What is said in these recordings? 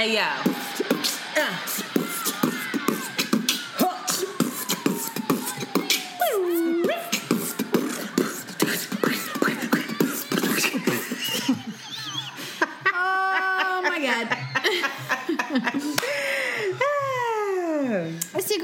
Hey yo. Uh.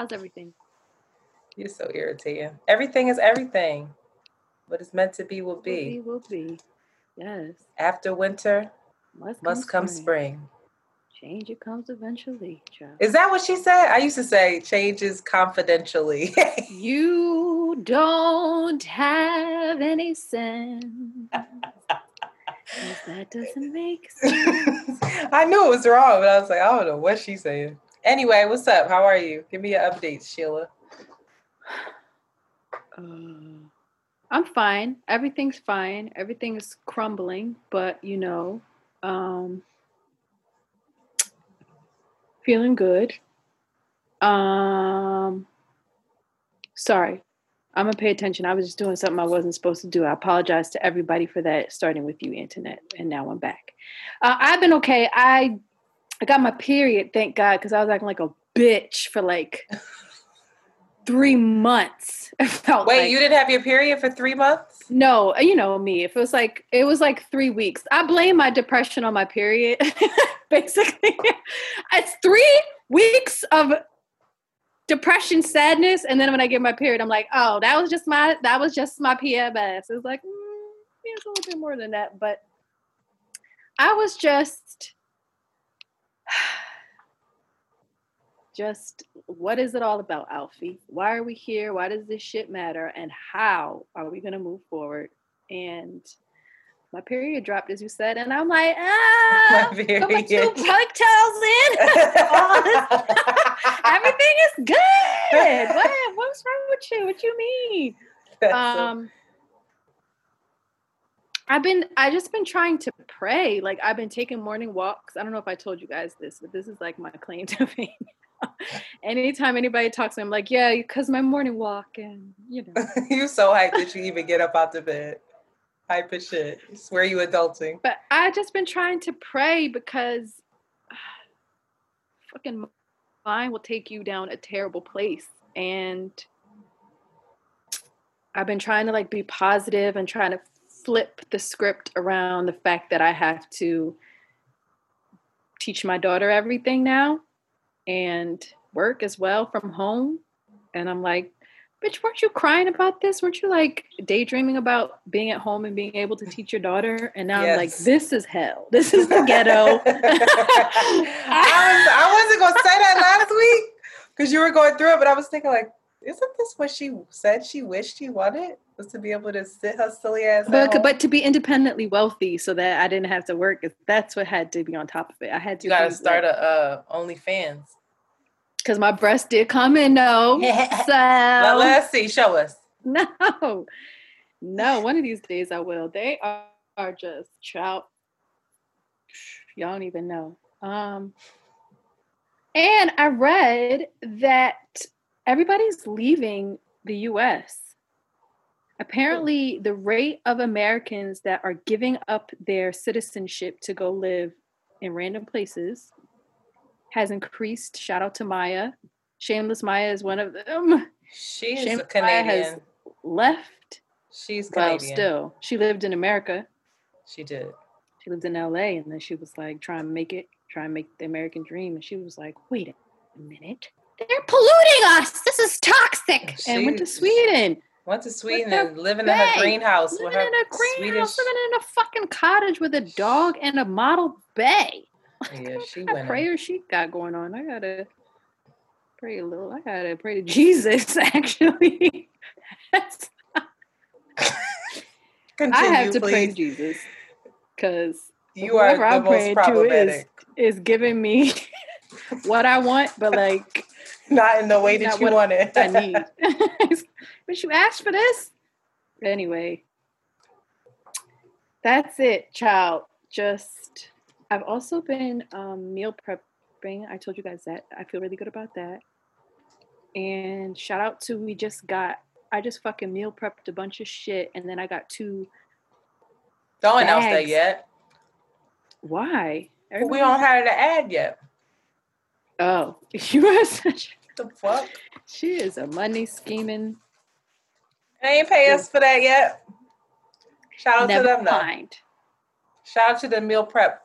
How's everything? You're so irritating. Everything is everything. What is meant to be will Will be, be. will be. Yes. After winter Must, must come spring. Change it comes eventually, child. Is that what she said? I used to say changes confidentially. You don't have any sense. that doesn't make sense. I knew it was wrong, but I was like, I don't know what she's saying. Anyway, what's up? How are you? Give me your updates, Sheila. Uh, I'm fine. Everything's fine. Everything's crumbling, but you know, um, feeling good. Um, sorry, I'm gonna pay attention. I was just doing something I wasn't supposed to do. I apologize to everybody for that. Starting with you, Internet, and now I'm back. Uh, I've been okay. I I got my period, thank God, because I was acting like a bitch for like three months. Wait, like. you didn't have your period for three months? No, you know me. If it was like it was like three weeks, I blame my depression on my period. Basically, it's three weeks of depression, sadness, and then when I get my period, I'm like, oh, that was just my that was just my PMS. It's like mm, yeah, it's a little bit more than that, but I was just just what is it all about, Alfie? Why are we here? Why does this shit matter? And how are we gonna move forward? And my period dropped, as you said, and I'm like, ah, My put my two period. ponytails in. Everything is good. What? What's wrong with you? What you mean? That's so- um I've been I just been trying to pray. Like I've been taking morning walks. I don't know if I told you guys this, but this is like my claim to fame. Anytime anybody talks to me, I'm like, yeah, because my morning walk and you know. You're so hyped that you even get up out the bed. Hype as shit. Swear you adulting. But I just been trying to pray because fucking mind will take you down a terrible place. And I've been trying to like be positive and trying to flip the script around the fact that I have to teach my daughter everything now and work as well from home. And I'm like, bitch, weren't you crying about this? Weren't you like daydreaming about being at home and being able to teach your daughter? And now I'm like, this is hell. This is the ghetto. I, I wasn't gonna say that last week because you were going through it, but I was thinking like, isn't this what she said she wished she wanted? Was to be able to sit her silly ass. but but to be independently wealthy so that I didn't have to work, that's what had to be on top of it. I had to you gotta start a uh, OnlyFans. because my breast did come in no. Well, So let's see. Show us. no, no. One of these days I will. They are, are just trout. Y'all don't even know. Um, and I read that everybody's leaving the U.S. Apparently, the rate of Americans that are giving up their citizenship to go live in random places has increased. Shout out to Maya. Shameless Maya is one of them. She's a Shameless Maya has Canadian. left. She's Well, Canadian. still, she lived in America. She did. She lived in LA, and then she was like trying to make it, trying to make the American dream. And she was like, "Wait a minute, they're polluting us. This is toxic." Oh, and went to Sweden, Went to Sweden and living in a greenhouse with living her in a greenhouse, Swedish. living in a fucking cottage with a dog and a model bay. Yeah, she went. prayer she got going on? I gotta pray a little. I gotta pray to Jesus. Actually, Continue, I have to pray to. Jesus because You are the I'm most problematic. Is, is giving me what I want, but like not in the way that you want it. I need. but you asked for this. Anyway, that's it, child. Just I've also been um, meal prepping. I told you guys that. I feel really good about that. And shout out to we just got I just fucking meal prepped a bunch of shit and then I got two Don't announce that yet. Why? Everybody... We don't have the ad yet. Oh, you are such the fuck? She is a money scheming. They ain't pay us for that yet. Shout out Never to them mind. though. Shout out to the meal prep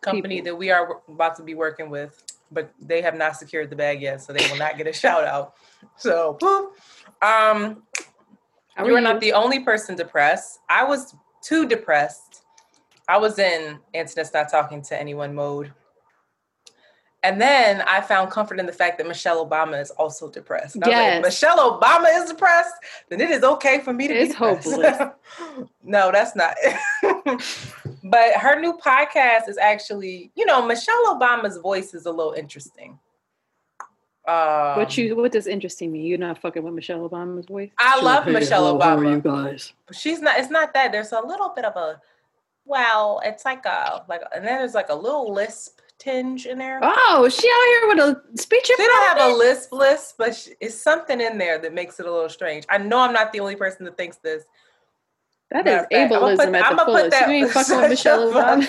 company People. that we are about to be working with, but they have not secured the bag yet, so they will not get a shout out. So, um, you you? not the only person depressed. I was too depressed. I was in Antoinette's not talking to anyone mode and then I found comfort in the fact that Michelle Obama is also depressed. Yes. Like, Michelle Obama is depressed, then it is okay for me to it's be hopeless. no, that's not. but her new podcast is actually, you know, Michelle Obama's voice is a little interesting. Um, what you what does interesting mean? You're not fucking with Michelle Obama's voice. I love Michelle Obama. How are you guys? She's not. It's not that. There's a little bit of a. Well, it's like a like, and then there's like a little lisp tinge in there. Oh, she out here with a speech They don't have a lisp list, but she, it's something in there that makes it a little strange. I know I'm not the only person that thinks this. That is ableism put, at the fullest. That, you ain't fucking with Michelle Obama.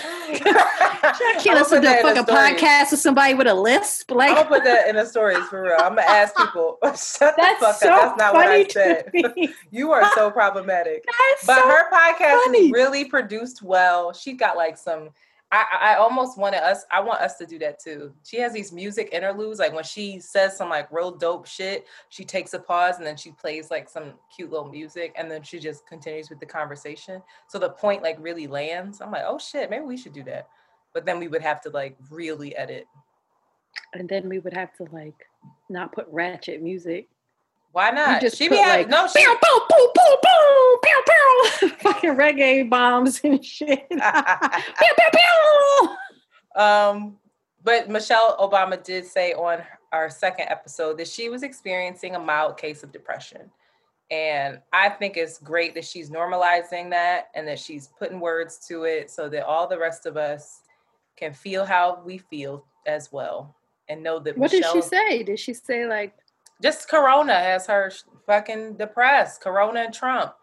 I can't listen to a fucking podcast with somebody with a lisp. Like, I'm gonna put that in the stories for real. I'm gonna ask people. Shut That's the fuck so up. That's not what I said. you are so problematic. That's but so her podcast funny. is really produced well. She got like some I, I almost wanted us, I want us to do that too. She has these music interludes, like when she says some like real dope shit, she takes a pause and then she plays like some cute little music and then she just continues with the conversation. So the point like really lands. I'm like, oh shit, maybe we should do that. But then we would have to like really edit. And then we would have to like not put ratchet music. Why not? just she be like, no. She, boom, boom, boom, boom, pew, pew. fucking reggae bombs and shit. pew, pew, pew. Um, but Michelle Obama did say on our second episode that she was experiencing a mild case of depression. And I think it's great that she's normalizing that and that she's putting words to it so that all the rest of us can feel how we feel as well and know that what Michelle, did she say did she say like just Corona has her fucking depressed. Corona and Trump.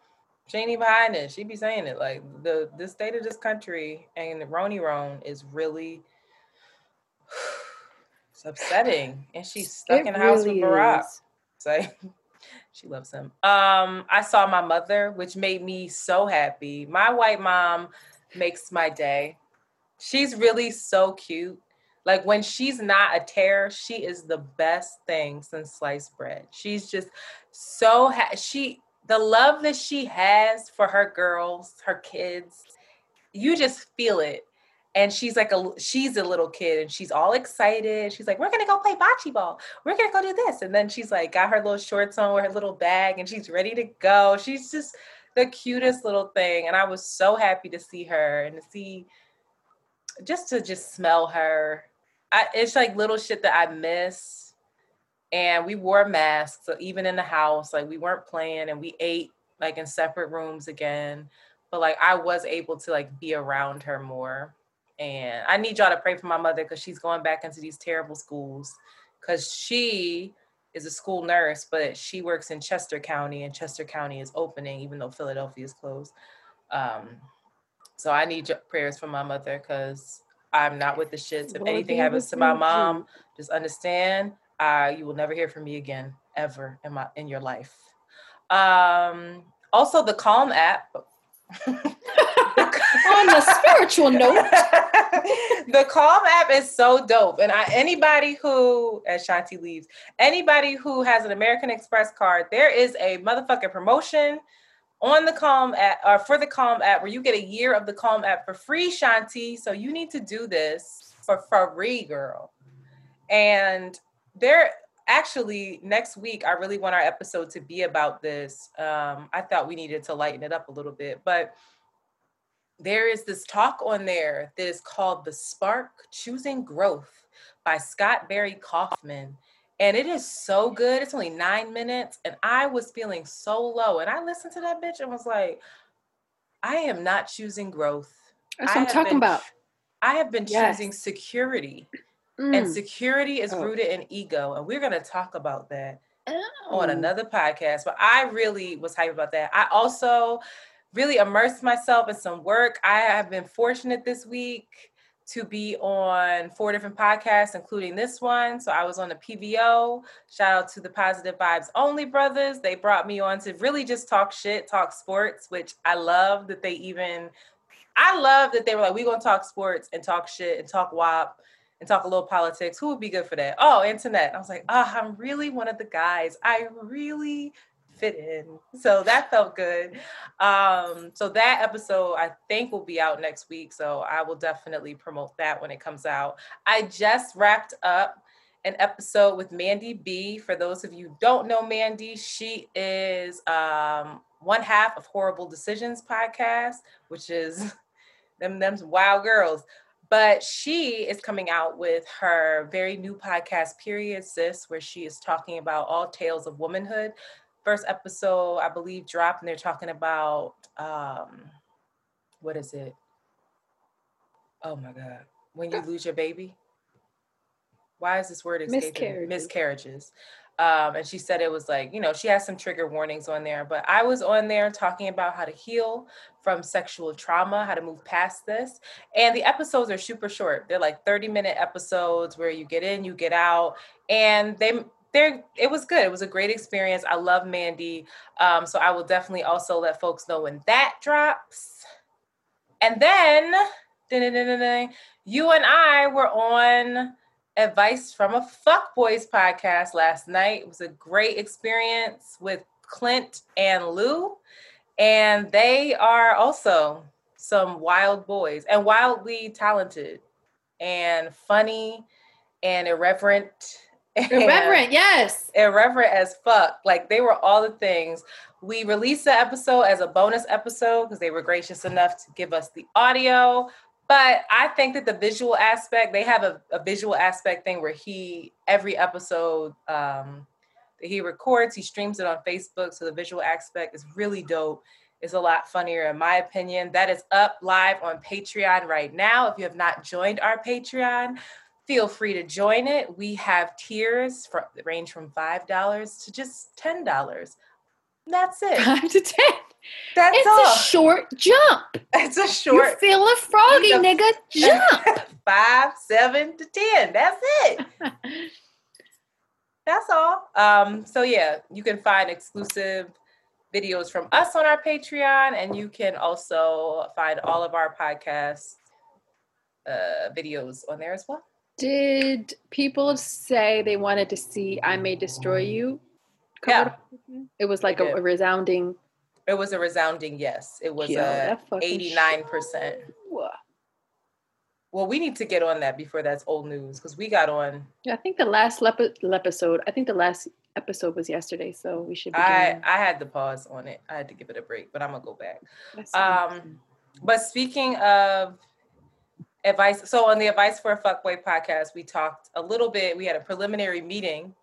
She ain't even hiding it. She be saying it. Like the the state of this country and Roni Ron is really it's upsetting. And she's stuck it in the really house with Barack. So she loves him. Um, I saw my mother, which made me so happy. My white mom makes my day. She's really so cute. Like when she's not a terror, she is the best thing since sliced bread. She's just so ha- she the love that she has for her girls, her kids, you just feel it. And she's like a she's a little kid and she's all excited. She's like, "We're gonna go play bocce ball. We're gonna go do this." And then she's like, got her little shorts on with her little bag, and she's ready to go. She's just the cutest little thing, and I was so happy to see her and to see just to just smell her I, it's like little shit that I miss. And we wore masks, so even in the house, like we weren't playing, and we ate like in separate rooms again. But like I was able to like be around her more. And I need y'all to pray for my mother because she's going back into these terrible schools. Because she is a school nurse, but she works in Chester County, and Chester County is opening, even though Philadelphia is closed. Um, so I need your prayers for my mother because I'm not with the shits. If anything happens to my mom, just understand uh, you will never hear from me again ever in my in your life. Um, also, the Calm app. On the spiritual note, the Calm app is so dope, and I, anybody who, as Shanti leaves, anybody who has an American Express card, there is a motherfucking promotion on the Calm app or for the Calm app where you get a year of the Calm app for free, Shanti. So you need to do this for free, girl. And there actually next week, I really want our episode to be about this. Um, I thought we needed to lighten it up a little bit, but there is this talk on there that is called The Spark Choosing Growth by Scott Barry Kaufman. And it is so good. It's only nine minutes. And I was feeling so low. And I listened to that bitch and was like, I am not choosing growth. That's what I'm talking been, about. I have been yes. choosing security. Mm. And security is oh. rooted in ego. And we're going to talk about that oh. on another podcast. But I really was hyped about that. I also really immersed myself in some work. I have been fortunate this week to be on four different podcasts, including this one. So I was on the PVO. Shout out to the Positive Vibes Only brothers. They brought me on to really just talk shit, talk sports, which I love that they even, I love that they were like, we're going to talk sports and talk shit and talk WAP and talk a little politics. Who would be good for that? Oh, internet. I was like, oh, I'm really one of the guys. I really fit in. So that felt good. Um, so that episode I think will be out next week. So I will definitely promote that when it comes out. I just wrapped up an episode with Mandy B. For those of you don't know Mandy, she is um, one half of Horrible Decisions podcast, which is them them's wild girls. But she is coming out with her very new podcast, Period Sis, where she is talking about all tales of womanhood first episode, I believe, dropped, and they're talking about um, what is it? Oh my God! When you lose your baby. Why is this word escaping? Miscarriages. Miscarriages. Um, and she said it was like, you know, she has some trigger warnings on there, but I was on there talking about how to heal from sexual trauma, how to move past this. And the episodes are super short. They're like 30 minute episodes where you get in, you get out, and they there it was good. It was a great experience. I love Mandy. Um, so I will definitely also let folks know when that drops. And then you and I were on advice from a Fuck Boys podcast last night. It was a great experience with Clint and Lou. And they are also some wild boys and wildly talented and funny and irreverent Irreverent, yes. Irreverent as fuck. Like they were all the things. We released the episode as a bonus episode because they were gracious enough to give us the audio. But I think that the visual aspect, they have a, a visual aspect thing where he, every episode um, that he records, he streams it on Facebook. So the visual aspect is really dope. It's a lot funnier, in my opinion. That is up live on Patreon right now. If you have not joined our Patreon, feel free to join it. We have tiers for range from five dollars to just ten dollars. That's it. Five to ten. That's it's all. a short jump. It's a short. You feel a froggy, nigga. Jump. Five, seven to ten. That's it. That's all. Um, so yeah, you can find exclusive videos from us on our Patreon, and you can also find all of our podcast uh, videos on there as well. Did people say they wanted to see I May Destroy You? Yeah. It was like a, a, resounding. It was a resounding yes. It was a 89%. Well, we need to get on that before that's old news because we got on. Yeah, I think the last lep- episode, I think the last episode was yesterday, so we should. I I had to pause on it. I had to give it a break, but I'm gonna go back. Um, but speaking of advice. So on the Advice for a Fuckboy podcast, we talked a little bit. We had a preliminary meeting.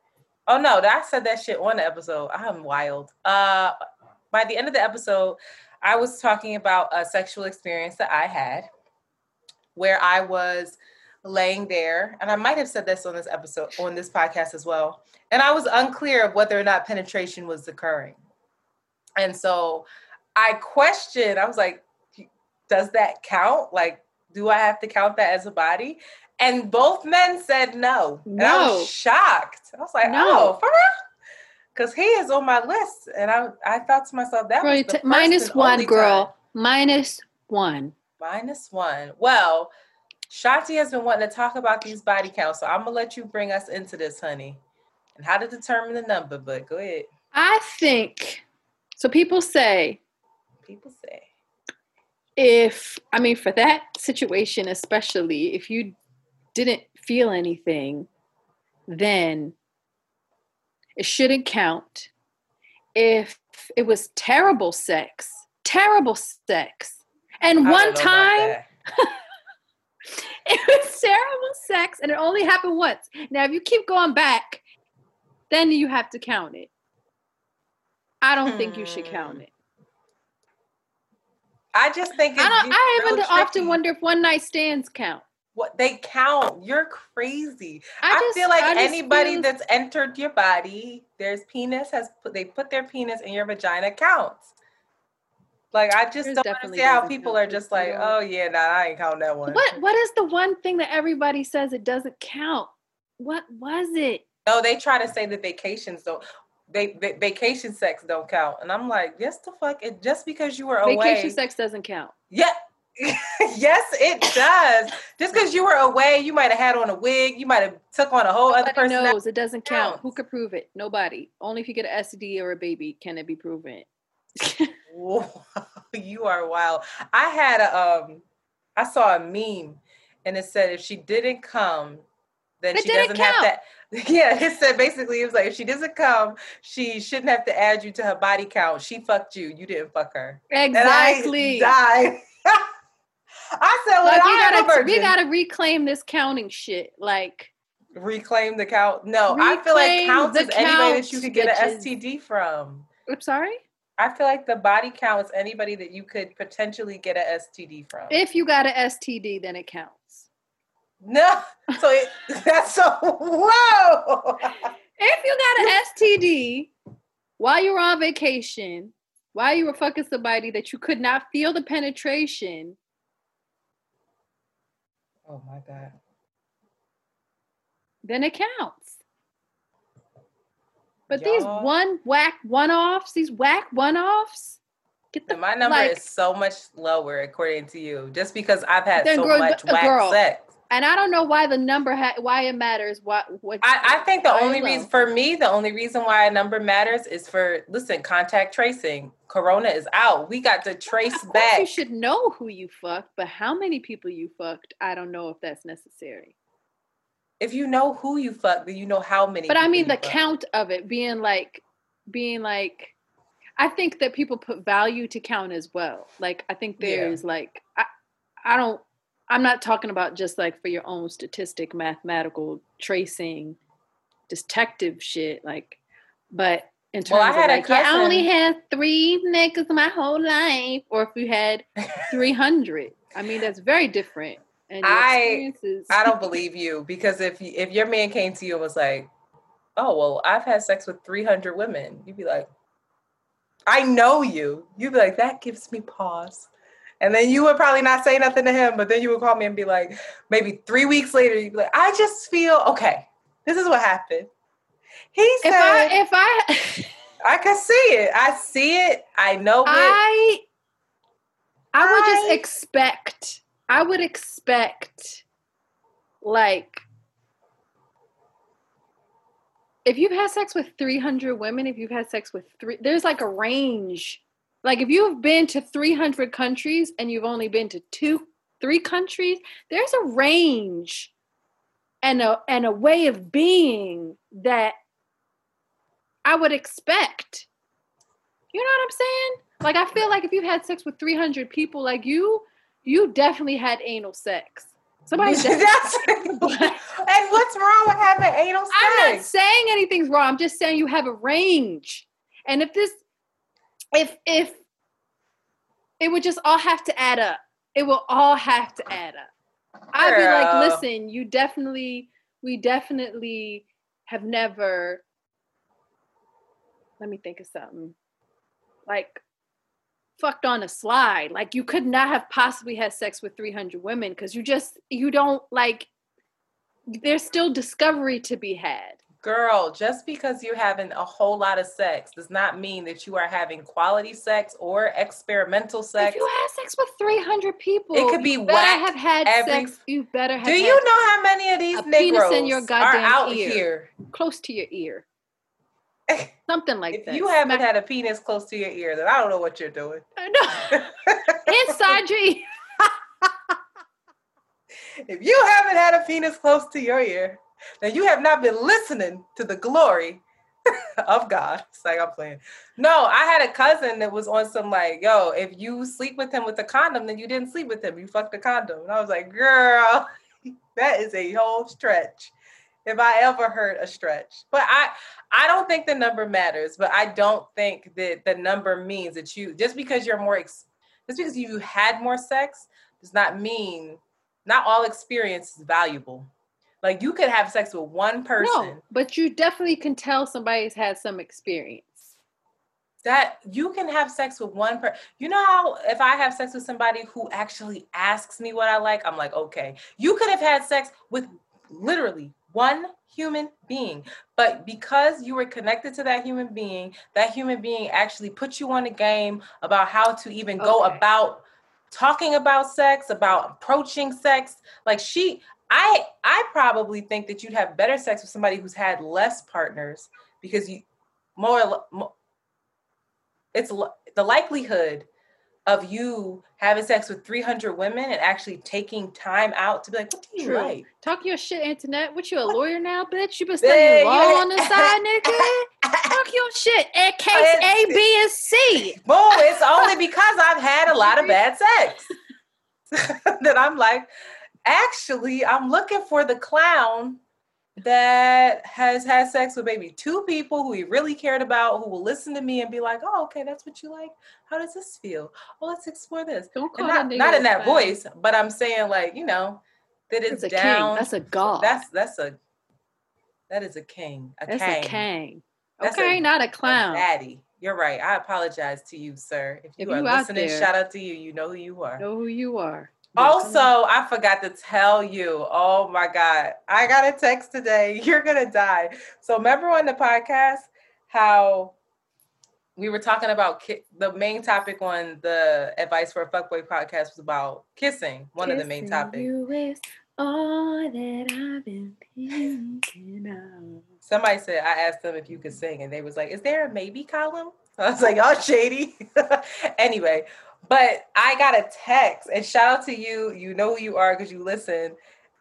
Oh no, I said that shit on the episode. I'm wild. Uh, by the end of the episode, I was talking about a sexual experience that I had, where I was laying there, and I might have said this on this episode on this podcast as well. And I was unclear of whether or not penetration was occurring. And so I questioned, I was like, does that count? Like, do I have to count that as a body? And both men said no. no. And I was shocked. I was like, no. oh, for real? Because he is on my list. And I I thought to myself, that right, was minus one, girl. Time. Minus one. Minus one. Well, Shanti has been wanting to talk about these body counts. So I'm gonna let you bring us into this, honey. And how to determine the number, but go ahead. I think so people say people say if i mean for that situation especially if you didn't feel anything then it shouldn't count if it was terrible sex terrible sex And one time, it was terrible sex, and it only happened once. Now, if you keep going back, then you have to count it. I don't hmm. think you should count hmm. it. I just think I don't. I even often wonder if one night stands count. What they count? You're crazy. I, I feel like I anybody feel... that's entered your body, there's penis has put they put their penis in your vagina counts. Like I just There's don't understand how people are just like, oh yeah, nah, I ain't count that one. What what is the one thing that everybody says it doesn't count? What was it? No, they try to say that vacations don't. They, they vacation sex don't count, and I'm like, yes, the fuck. It just because you were away, vacation sex doesn't count. Yeah, yes, it does. Just because you were away, you might have had on a wig, you might have took on a whole Nobody other person. knows it doesn't count. Who could prove it? Nobody. Only if you get an STD or a baby can it be proven. Whoa, you are wild. I had a um, I saw a meme, and it said if she didn't come, then it she doesn't count. have that. Yeah, it said basically it was like if she doesn't come, she shouldn't have to add you to her body count. She fucked you. You didn't fuck her. Exactly. And I died. I said, well, like, we gotta, we gotta reclaim this counting shit. Like, reclaim the count. No, I feel like counts is anybody that you could get an STD from. I'm sorry. I feel like the body counts anybody that you could potentially get an STD from. If you got an STD, then it counts. No, so it, that's so whoa. if you got an STD while you were on vacation, while you were fucking somebody that you could not feel the penetration. Oh my god. Then it counts. But Y'all. these one whack one offs, these whack one offs. Get the, my number like, is so much lower according to you, just because I've had so girl, much whack girl. sex. And I don't know why the number ha- why it matters. What what I, I think the only reason for me, the only reason why a number matters is for listen, contact tracing. Corona is out. We got to trace back. You should know who you fucked, but how many people you fucked, I don't know if that's necessary if you know who you fucked, then you know how many. But I mean the fuck. count of it being like, being like, I think that people put value to count as well. Like I think there's yeah. like, I, I don't. I'm not talking about just like for your own statistic, mathematical tracing, detective shit. Like, but in terms well, I had of like, yeah, I only had three niggas my whole life, or if you had 300. I mean, that's very different and I I don't believe you because if if your man came to you and was like, "Oh well, I've had sex with three hundred women," you'd be like, "I know you." You'd be like, "That gives me pause." And then you would probably not say nothing to him, but then you would call me and be like, maybe three weeks later, you'd be like, "I just feel okay. This is what happened." He said, "If I if I." I can see it. I see it. I know it. I I would I, just expect I would expect like if you've had sex with 300 women, if you've had sex with three, there's like a range. Like if you've been to 300 countries and you've only been to two, three countries, there's a range and a and a way of being that I would expect. You know what I'm saying? Like I feel like if you've had sex with 300 people, like you you definitely had anal sex. Somebody just and what's wrong with having anal sex? I'm not saying anything's wrong. I'm just saying you have a range. And if this if if it would just all have to add up. It will all have to add up. I'd be like, listen, you definitely, we definitely have never. Let me think of something. Like, fucked on a slide. Like you could not have possibly had sex with 300 women because you just you don't like there's still discovery to be had. Girl, just because you're having a whole lot of sex does not mean that you are having quality sex or experimental sex. If you have sex with 300 people, it could be you better have had every... sex. You better have. Do you know how many of these Negroes in your goddamn are out ear, here, close to your ear? Something like that. if that. you haven't Smack- had a penis close to your ear, then I don't know what you're doing. No. Inside your ear. if you haven't had a penis close to your ear, then you have not been listening to the glory of God. It's like I'm playing. No, I had a cousin that was on some like, yo, if you sleep with him with a condom, then you didn't sleep with him. You fucked a condom. And I was like, girl, that is a whole stretch. If I ever heard a stretch. But I I don't think the number matters, but I don't think that the number means that you just because you're more ex, just because you had more sex does not mean not all experience is valuable. Like you could have sex with one person. No, but you definitely can tell somebody's had some experience. That you can have sex with one person. You know how if I have sex with somebody who actually asks me what I like, I'm like, okay. You could have had sex with literally one human being. But because you were connected to that human being, that human being actually put you on a game about how to even go about talking about sex, about approaching sex. Like she, I, I probably think that you'd have better sex with somebody who's had less partners because you more, more it's the likelihood of you having sex with 300 women and actually taking time out to be like, what do you True. like? Talk your shit, Antoinette. What you a lawyer now, bitch? You been studying law on the side, nigga? Talk your shit. And case A, B, and C. Boom, it's only because I've had a lot of bad sex that I'm like, actually, I'm looking for the clown that has had sex with maybe two people who he really cared about, who will listen to me and be like, "Oh, okay, that's what you like. How does this feel? Well, let's explore this." Don't call not, not in that voice, but I'm saying like you know that it's that's down. King. That's a god. That's that's a that is a king. A that's king. a king. Okay, a, not a clown. A daddy. You're right. I apologize to you, sir. If you, if are you listening, there, shout out to you. You know who you are. Know who you are. Also, I forgot to tell you. Oh my God. I got a text today. You're going to die. So, remember on the podcast how we were talking about ki- the main topic on the Advice for a Fuckboy podcast was about kissing, one kissing of the main topics. You is all that I've been thinking of. Somebody said, I asked them if you could sing, and they was like, Is there a maybe column? I was like, Oh, shady. anyway, but I got a text and shout out to you. You know who you are because you listen.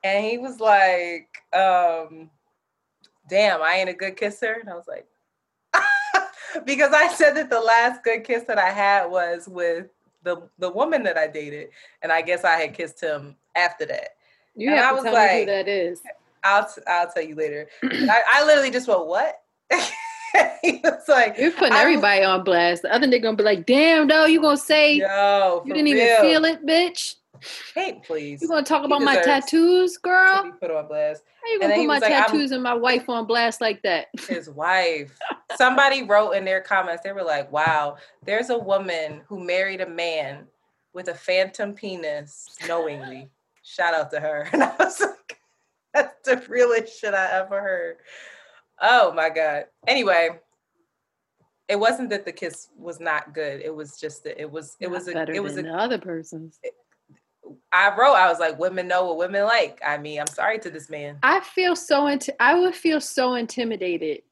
And he was like, um, damn, I ain't a good kisser. And I was like, because I said that the last good kiss that I had was with the the woman that I dated. And I guess I had kissed him after that. You and have I was to tell like, me who that is. I'll t- I'll tell you later. I, I literally just went, what? he was like, You're putting I, everybody on blast. The other nigga gonna be like, damn, though, you gonna say Yo, you didn't real. even feel it, bitch. Hey, please. You gonna talk about my tattoos, girl? Put on blast. How you gonna put my like, tattoos and my wife on blast like that? His wife. Somebody wrote in their comments, they were like, Wow, there's a woman who married a man with a phantom penis knowingly. Shout out to her. And I was like, That's the realest shit I ever heard. Oh my god. Anyway, it wasn't that the kiss was not good. It was just that it was it not was a, better it was than a, other person's. I wrote I was like women know what women like. I mean, I'm sorry to this man. I feel so inti- I would feel so intimidated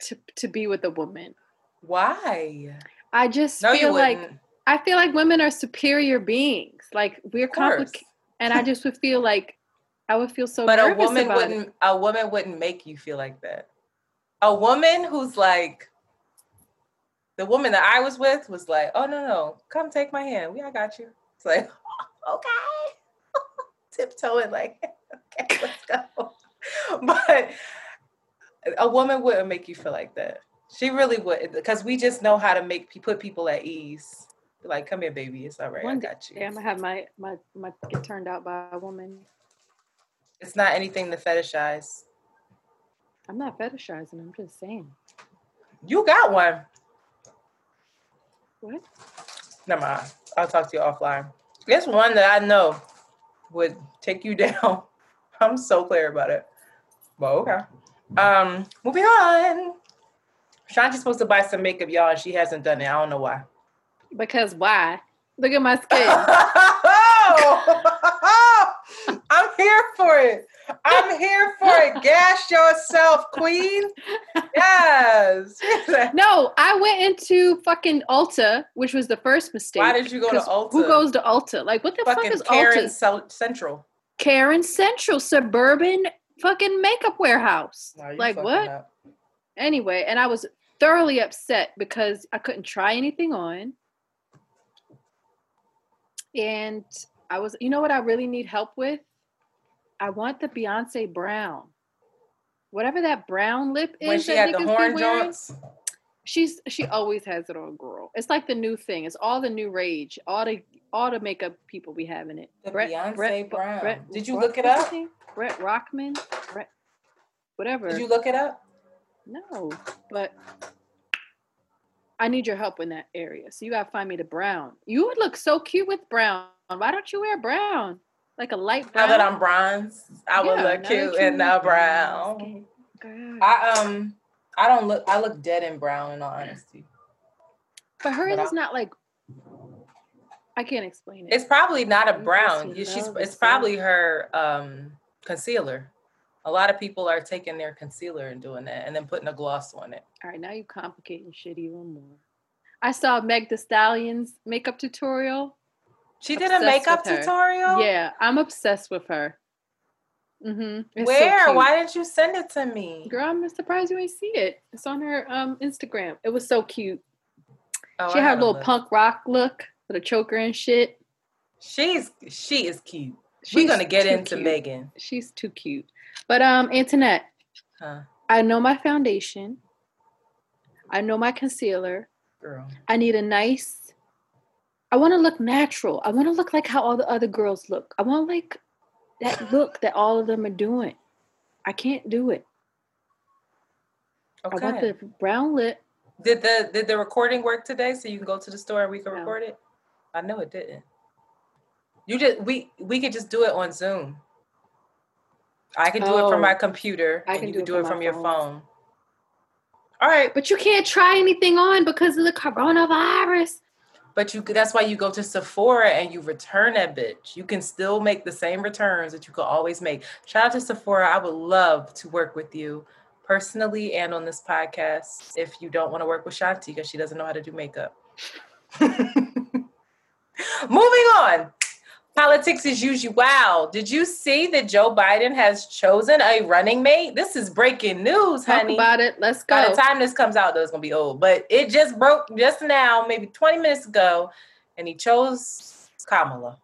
to to be with a woman. Why? I just no, feel like I feel like women are superior beings. Like we're complicated and I just would feel like I would feel so. But a woman wouldn't. It. A woman wouldn't make you feel like that. A woman who's like, the woman that I was with was like, "Oh no, no, come take my hand. We, I got you." It's like, okay, tiptoeing like, okay, let's go. but a woman wouldn't make you feel like that. She really would, because we just know how to make put people at ease. Like, come here, baby. It's all right. One I got you. Yeah, I'm gonna have my my my get turned out by a woman. It's not anything to fetishize. I'm not fetishizing. I'm just saying. You got one. What? Never mind. I'll talk to you offline. It's one that I know would take you down. I'm so clear about it. Well, okay. Um, moving on. Shanti's supposed to buy some makeup, y'all, and she hasn't done it. I don't know why. Because why? Look at my skin. I'm here for it. I'm here for it. Gas yourself, queen. Yes. no, I went into fucking Ulta, which was the first mistake. Why did you go to Ulta? Who goes to Ulta? Like, what the fucking fuck is Ulta? Karen Ulta? Central. Karen Central, suburban fucking makeup warehouse. like what? Up. Anyway, and I was thoroughly upset because I couldn't try anything on. And I was, you know what I really need help with? I want the Beyonce brown. Whatever that brown lip is. When she had the horn joints. She's she always has it on, girl. It's like the new thing. It's all the new rage. All the all the makeup people be having it. The Brett, Beyonce Brett, brown. Brett, Did you look it up? Brett Rockman. Brett, whatever. Did you look it up? No, but I need your help in that area. So you gotta find me the brown. You would look so cute with brown. Why don't you wear brown? Like a light brown. Now that I'm bronze, I would look cute in the brown. I um I don't look I look dead in brown in all honesty. But hers but is not like I can't explain it. It's probably not a brown. She's it's probably her um concealer. A lot of people are taking their concealer and doing that and then putting a gloss on it. All right, now you're complicating shit even more. I saw Meg the Stallion's makeup tutorial. She did a makeup tutorial? Yeah, I'm obsessed with her. Mm-hmm. Where? So Why didn't you send it to me? Girl, I'm surprised you ain't see it. It's on her um Instagram. It was so cute. Oh, she I had a little look. punk rock look with a choker and shit. She's she is cute. She's We're gonna get into cute. Megan. She's too cute. But um, Antoinette, huh? I know my foundation. I know my concealer. Girl. I need a nice. I want to look natural. I want to look like how all the other girls look. I want like that look that all of them are doing. I can't do it. Okay. I want the brown lip. Did the did the recording work today? So you can go to the store and we can no. record it. I know it didn't. You just we we could just do it on Zoom. I can do oh, it from my oh. computer. I can you do can do it, from, your phone. All right, but you can't try anything on because of the coronavirus. But you that's why you go to Sephora and you return that bitch. You can still make the same returns that you could always make. Shout out to Sephora. I would love to work with you personally and on this podcast if you don't want to work with Shanti because she doesn't know how to do makeup. Moving on. Politics as usual. Did you see that Joe Biden has chosen a running mate? This is breaking news, honey. Talk about it. Let's go. By the time this comes out, though, it's gonna be old. But it just broke just now, maybe 20 minutes ago, and he chose Kamala.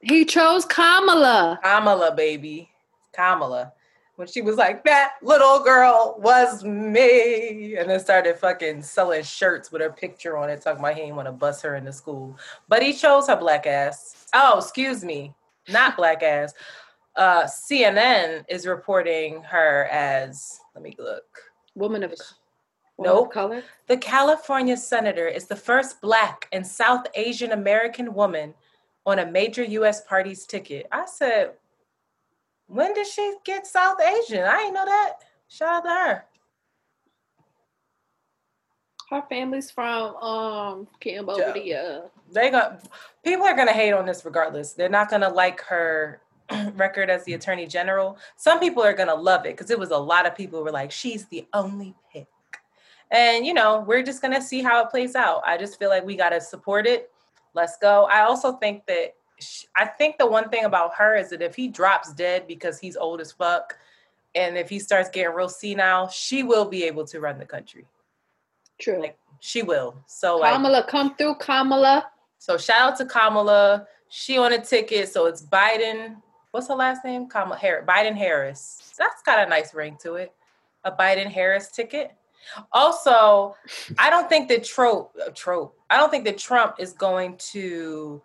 He chose Kamala. Kamala, baby. Kamala when she was like, that little girl was me. And then started fucking selling shirts with her picture on it, talking about he didn't want to bus her into school. But he chose her black ass. Oh, excuse me, not black ass. Uh, CNN is reporting her as, let me look. Woman of no nope. color. The California senator is the first black and South Asian American woman on a major U.S. party's ticket. I said, when did she get South Asian? I didn't know that. Shout out to her. Her family's from um Cambodia. They got people are gonna hate on this regardless. They're not gonna like her record as the attorney general. Some people are gonna love it because it was a lot of people who were like, she's the only pick. And you know, we're just gonna see how it plays out. I just feel like we gotta support it. Let's go. I also think that I think the one thing about her is that if he drops dead because he's old as fuck, and if he starts getting real senile, she will be able to run the country. True. Like she will. So Kamala, like, come through, Kamala. So shout out to Kamala. She on a ticket. So it's Biden. What's her last name? Kamala Harris. Biden Harris. That's got a nice ring to it. A Biden Harris ticket. Also, I don't think that trope uh, trope. I don't think that Trump is going to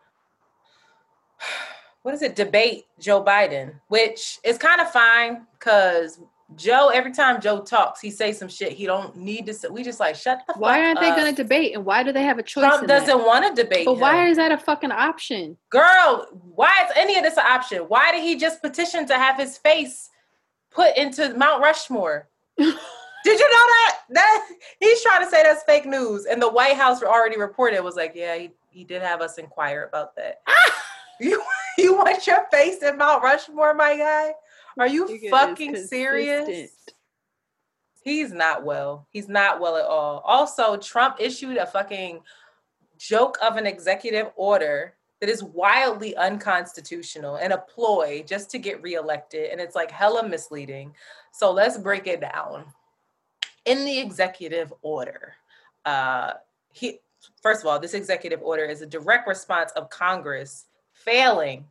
what is it debate Joe Biden, which is kind of fine because Joe every time Joe talks, he says some shit he don't need to say. We just like shut the. Why aren't they going to debate, and why do they have a choice? Trump doesn't want to debate. But him. why is that a fucking option, girl? Why is any of this an option? Why did he just petition to have his face put into Mount Rushmore? Did you know that? That he's trying to say that's fake news, and the White House already reported was like, yeah, he, he did have us inquire about that. You you want your face in Mount Rushmore, my guy? Are you fucking serious? He's not well. He's not well at all. Also, Trump issued a fucking joke of an executive order that is wildly unconstitutional and a ploy just to get reelected. And it's like hella misleading. So let's break it down. in the executive order, uh, he first of all, this executive order is a direct response of Congress failing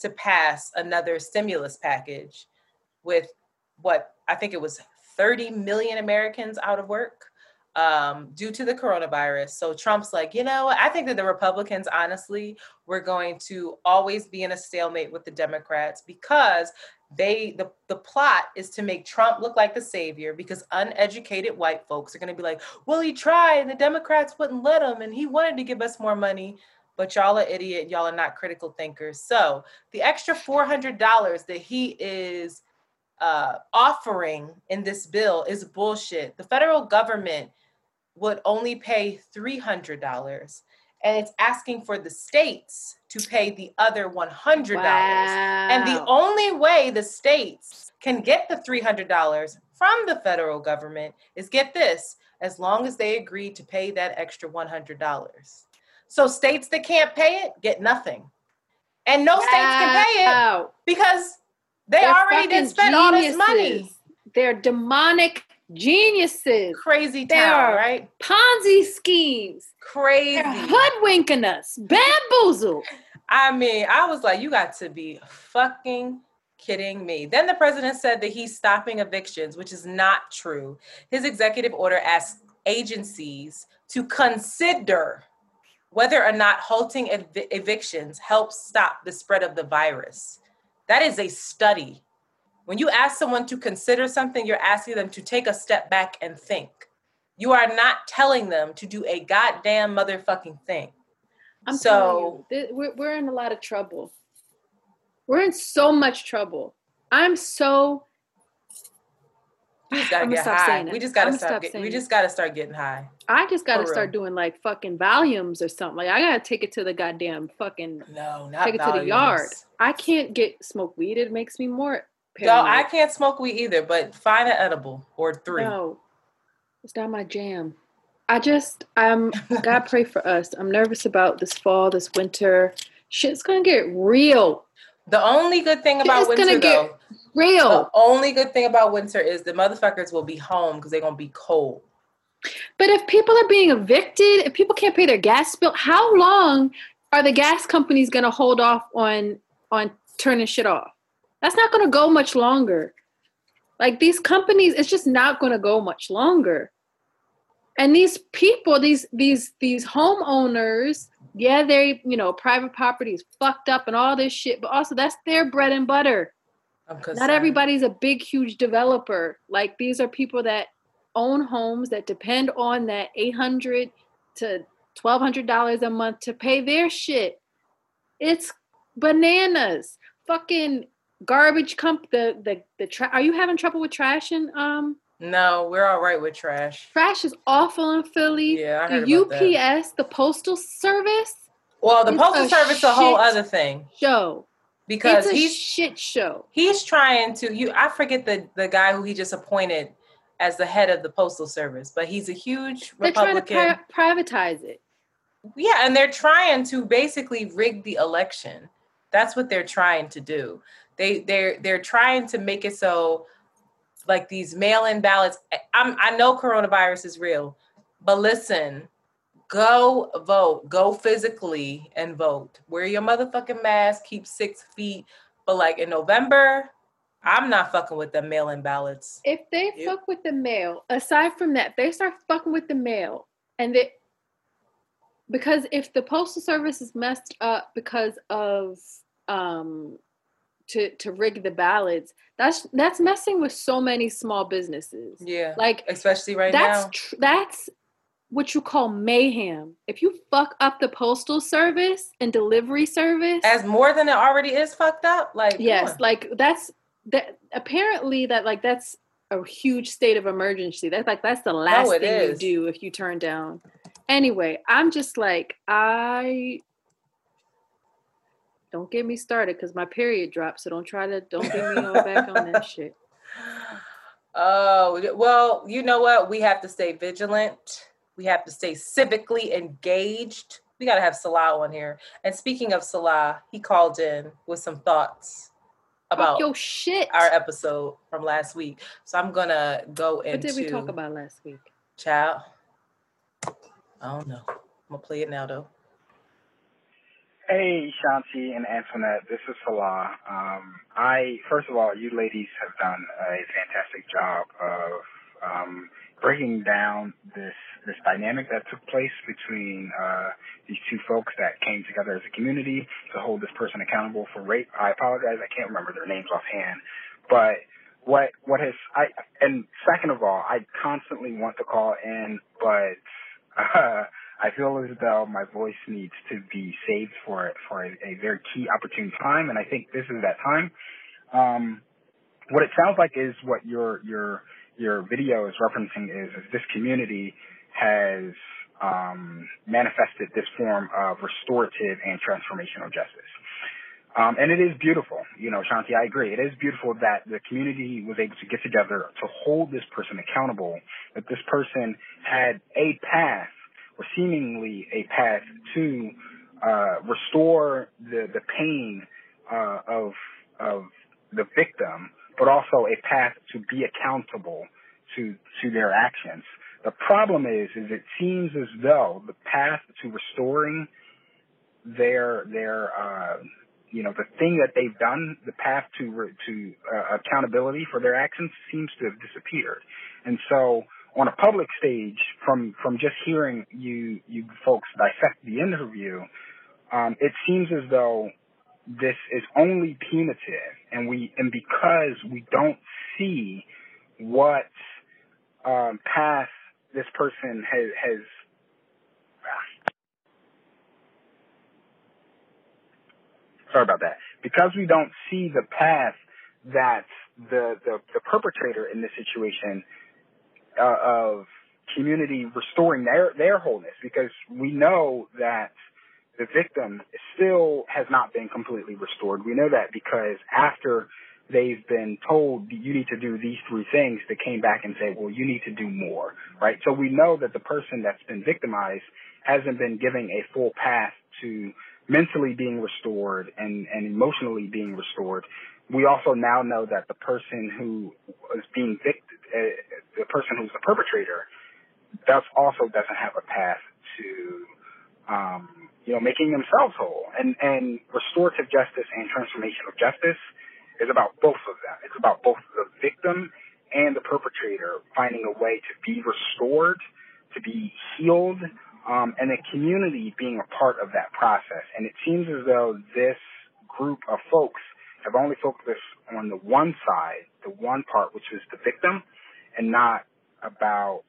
to pass another stimulus package with what I think it was 30 million Americans out of work um, due to the coronavirus. So Trump's like, you know, I think that the Republicans, honestly, were going to always be in a stalemate with the Democrats because they the, the plot is to make Trump look like the savior because uneducated white folks are going to be like, well, he tried and the Democrats wouldn't let him and he wanted to give us more money. But y'all are idiot. Y'all are not critical thinkers. So the extra $400 that he is uh, offering in this bill is bullshit. The federal government would only pay $300 and it's asking for the states to pay the other $100 wow. and the only way the states can get the $300 from the federal government is get this as long as they agree to pay that extra $100 so states that can't pay it get nothing and no wow. states can pay it because they They're already did spend all this money they're demonic geniuses. Crazy town, right? Ponzi schemes. Crazy. They're hoodwinking us. Bamboozle. I mean, I was like, you got to be fucking kidding me. Then the president said that he's stopping evictions, which is not true. His executive order asks agencies to consider whether or not halting ev- evictions helps stop the spread of the virus. That is a study when you ask someone to consider something, you're asking them to take a step back and think. You are not telling them to do a goddamn motherfucking thing. I'm so you, we're, we're in a lot of trouble. We're in so much trouble. I'm so. We just gotta get high. We just gotta start. Get, we just gotta start getting high. I just gotta start doing like fucking Valiums or something. Like I gotta take it to the goddamn fucking. No, not take it Valiums. to the yard. I can't get smoke weed. It makes me more no, I can't smoke weed either, but find an edible or three. No, it's not my jam. I just, I'm, God pray for us. I'm nervous about this fall, this winter. Shit's gonna get real. The only good thing about winter, gonna though, get real. The only good thing about winter is the motherfuckers will be home because they're gonna be cold. But if people are being evicted, if people can't pay their gas bill, how long are the gas companies gonna hold off on on turning shit off? That's not going to go much longer. Like these companies, it's just not going to go much longer. And these people, these these these homeowners, yeah, they you know private property is fucked up and all this shit, but also that's their bread and butter. Not everybody's a big huge developer. Like these are people that own homes that depend on that eight hundred to twelve hundred dollars a month to pay their shit. It's bananas. Fucking garbage comp the the the tra- are you having trouble with trash and um? No we're all right with trash. Trash is awful in philly. Yeah I the ups the postal service well the postal service is a whole other thing. show because it's a he's shit show. he's trying to you i forget the the guy who he just appointed as the head of the postal service but he's a huge they're republican trying to pri- privatize it. Yeah and they're trying to basically rig the election. That's what they're trying to do. They they're they're trying to make it so like these mail-in ballots. I'm I know coronavirus is real, but listen, go vote, go physically and vote. Wear your motherfucking mask, keep six feet. But like in November, I'm not fucking with the mail-in ballots. If they fuck with the mail, aside from that, they start fucking with the mail, and they because if the postal service is messed up because of um to to rig the ballots that's that's messing with so many small businesses. Yeah. Like especially right that's now. tr- that's what you call mayhem if you fuck up the postal service and delivery service as more than it already is fucked up like yes like that's that apparently that like that's a huge state of emergency that's like that's the last no, thing is. you do if you turn down anyway i'm just like i don't get me started because my period dropped. So don't try to don't get me on back on that shit. Oh well, you know what? We have to stay vigilant. We have to stay civically engaged. We got to have Salah on here. And speaking of Salah, he called in with some thoughts about your shit. our episode from last week. So I'm gonna go into. What did we talk about last week? Child, I don't know. I'm gonna play it now though. Hey, Shanti and Antoinette, this is Salah. Um, I first of all, you ladies have done a fantastic job of um, breaking down this this dynamic that took place between uh, these two folks that came together as a community to hold this person accountable for rape. I apologize, I can't remember their names offhand, but what what has I and second of all, I constantly want to call in, but uh, I feel as though my voice needs to be saved for for a, a very key opportune time, and I think this is that time. Um, what it sounds like is what your your your video is referencing is, is this community has um, manifested this form of restorative and transformational justice. Um, and it is beautiful, you know, Shanti, I agree. It is beautiful that the community was able to get together to hold this person accountable, that this person had a path or seemingly a path to uh, restore the, the pain uh, of, of the victim, but also a path to be accountable to, to their actions. The problem is, is it seems as though the path to restoring their, their, uh, you know, the thing that they've done, the path to to uh, accountability for their actions seems to have disappeared. And so, on a public stage, from from just hearing you you folks dissect the interview, um, it seems as though this is only punitive, and we and because we don't see what um, path this person has has sorry about that. Because we don't see the path that the the, the perpetrator in this situation uh, of community restoring their their wholeness, because we know that the victim still has not been completely restored. We know that because after they've been told you need to do these three things, they came back and said, well, you need to do more, right? So we know that the person that's been victimized hasn't been given a full path to mentally being restored and, and emotionally being restored. We also now know that the person who is being victim, uh, the person who's the perpetrator, does also doesn't have a path to, um, you know, making themselves whole. And and restorative justice and transformational justice is about both of them. It's about both the victim and the perpetrator finding a way to be restored, to be healed, um, and the community being a part of that process. And it seems as though this group of folks have only focused on the one side, the one part, which is the victim, and not about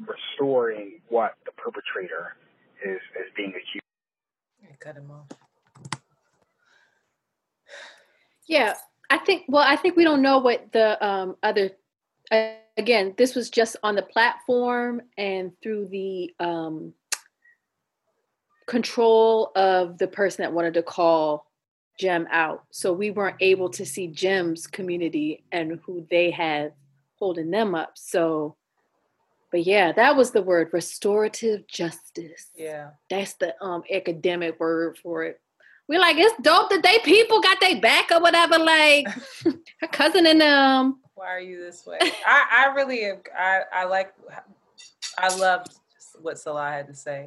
restoring what the perpetrator is, is being accused. cut him off. Yeah, I think. Well, I think we don't know what the um, other again, this was just on the platform and through the um, control of the person that wanted to call Jem out. So we weren't able to see Jem's community and who they had holding them up. So, but yeah, that was the word restorative justice. Yeah. That's the um academic word for it. We're like, it's dope that they people got their back or whatever. Like her cousin and them why are you this way? I, I really, I, I like, I loved what Salah had to say.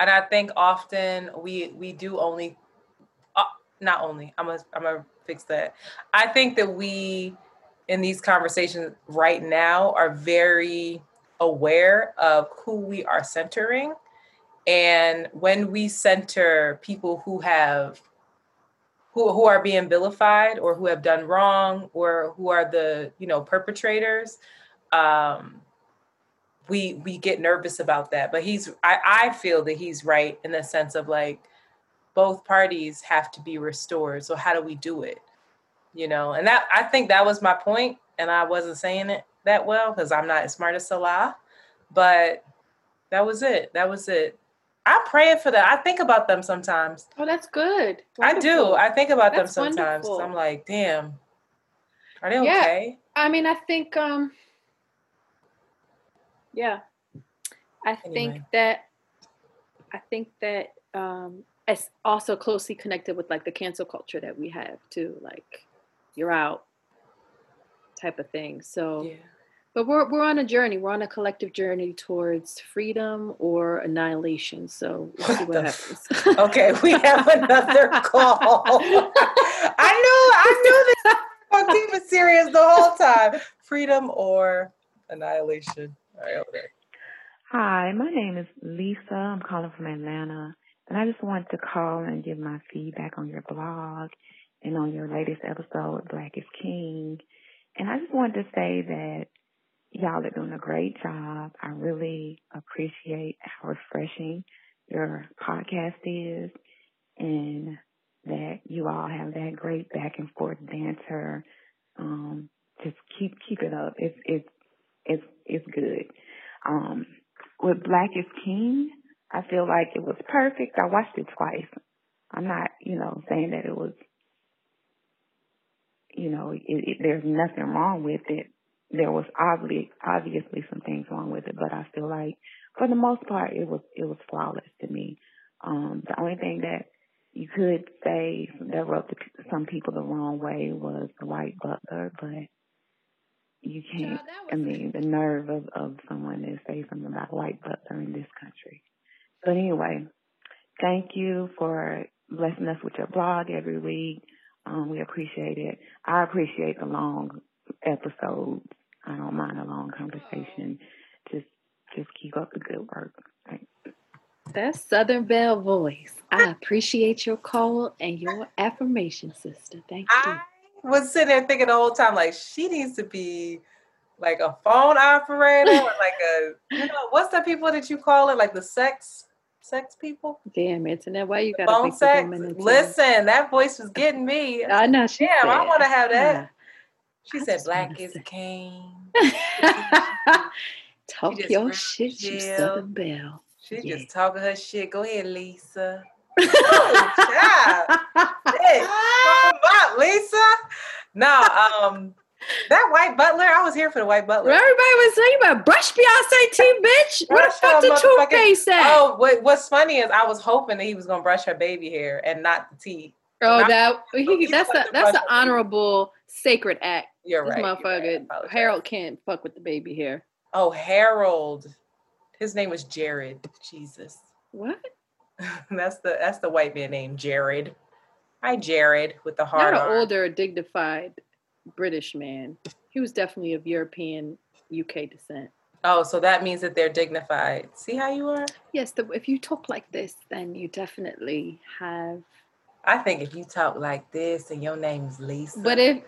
And I think often we, we do only, uh, not only, I'm gonna, I'm gonna fix that. I think that we, in these conversations right now, are very aware of who we are centering. And when we center people who have who, who are being vilified or who have done wrong or who are the you know perpetrators um, we we get nervous about that. But he's I, I feel that he's right in the sense of like both parties have to be restored. So how do we do it? You know and that i think that was my point and i wasn't saying it that well because i'm not as smart as salah but that was it that was it I pray for them. I think about them sometimes. Oh, that's good. Wonderful. I do. I think about that's them sometimes. I'm like, damn, are they yeah. okay? I mean, I think, um, yeah, I anyway. think that, I think that um, it's also closely connected with like the cancel culture that we have too. Like, you're out type of thing. So yeah. But we're we're on a journey. We're on a collective journey towards freedom or annihilation. So we'll see what happens. okay, we have another call. I knew I knew this I'll keep it serious the whole time. Freedom or annihilation. All right, over there. Hi, my name is Lisa. I'm calling from Atlanta. And I just wanted to call and give my feedback on your blog and on your latest episode, Black is King. And I just wanted to say that y'all are doing a great job. I really appreciate how refreshing your podcast is and that you all have that great back and forth banter. Um, just keep keep it up. It's it's it's it's good. Um, with Black is King, I feel like it was perfect. I watched it twice. I'm not, you know, saying that it was, you know, it, it, there's nothing wrong with it. There was obviously, obviously some things wrong with it, but I feel like for the most part, it was, it was flawless to me. Um, the only thing that you could say that rubbed some people the wrong way was the white butler, but you can't. I mean, the nerve of, of someone to say something about white butler in this country. But anyway, thank you for blessing us with your blog every week. Um, we appreciate it. I appreciate the long episodes. I don't mind a long conversation. Just, just keep up the good work. Thanks. That Southern Belle voice. I appreciate your call and your affirmation, sister. Thank you. I was sitting there thinking the whole time, like, she needs to be like a phone operator or like a, you know, what's the people that you call it? Like the sex, sex people? Damn, internet. Why you got phone sex? Listen, that voice was getting me. I know. She Damn, said, I want to have that. She I said, "Black is king." Talk your shit, you Southern Belle. She yeah. just talking her shit. Go ahead, Lisa. oh, child. hey, Lisa. No, um, that white butler, I was here for the white butler. Everybody was saying about brush Beyonce team, bitch. Where the fuck the toothpaste at? Oh, what, what's funny is I was hoping that he was gonna brush her baby hair and not the teeth. Oh, that he, that's a that's an honorable sacred act. You're this right. Motherfucker, right. Harold can't fuck with the baby hair. Oh, Harold. His name was Jared. Jesus. What? that's the that's the white man named Jared. Hi, Jared, with the heart. Not an older, dignified British man. He was definitely of European UK descent. Oh, so that means that they're dignified. See how you are? Yes, the, if you talk like this, then you definitely have. I think if you talk like this and your name is Lisa, but if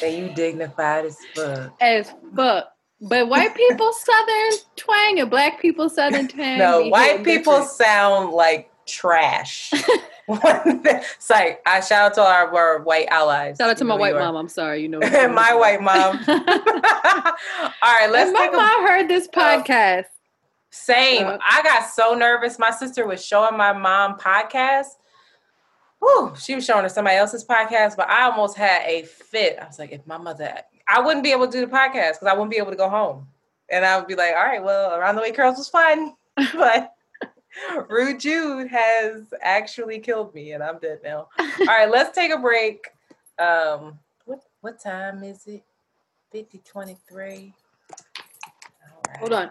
then you dignified as fuck. As fuck. But white people southern twang and black people southern twang. No, white people different. sound like trash. it's like I shout out to our, our white allies. Shout out to my white mom. I'm sorry, you know my white mom. All right, let's. my mom a, heard this podcast. Same. Uh, I got so nervous. My sister was showing my mom podcast. Whew, she was showing her somebody else's podcast, but I almost had a fit. I was like, if my mother, I wouldn't be able to do the podcast because I wouldn't be able to go home, and I would be like, all right, well, around the way curls was fun, but Rude Jude has actually killed me, and I'm dead now. All right, let's take a break. Um, what what time is it? 50 23. Hold on.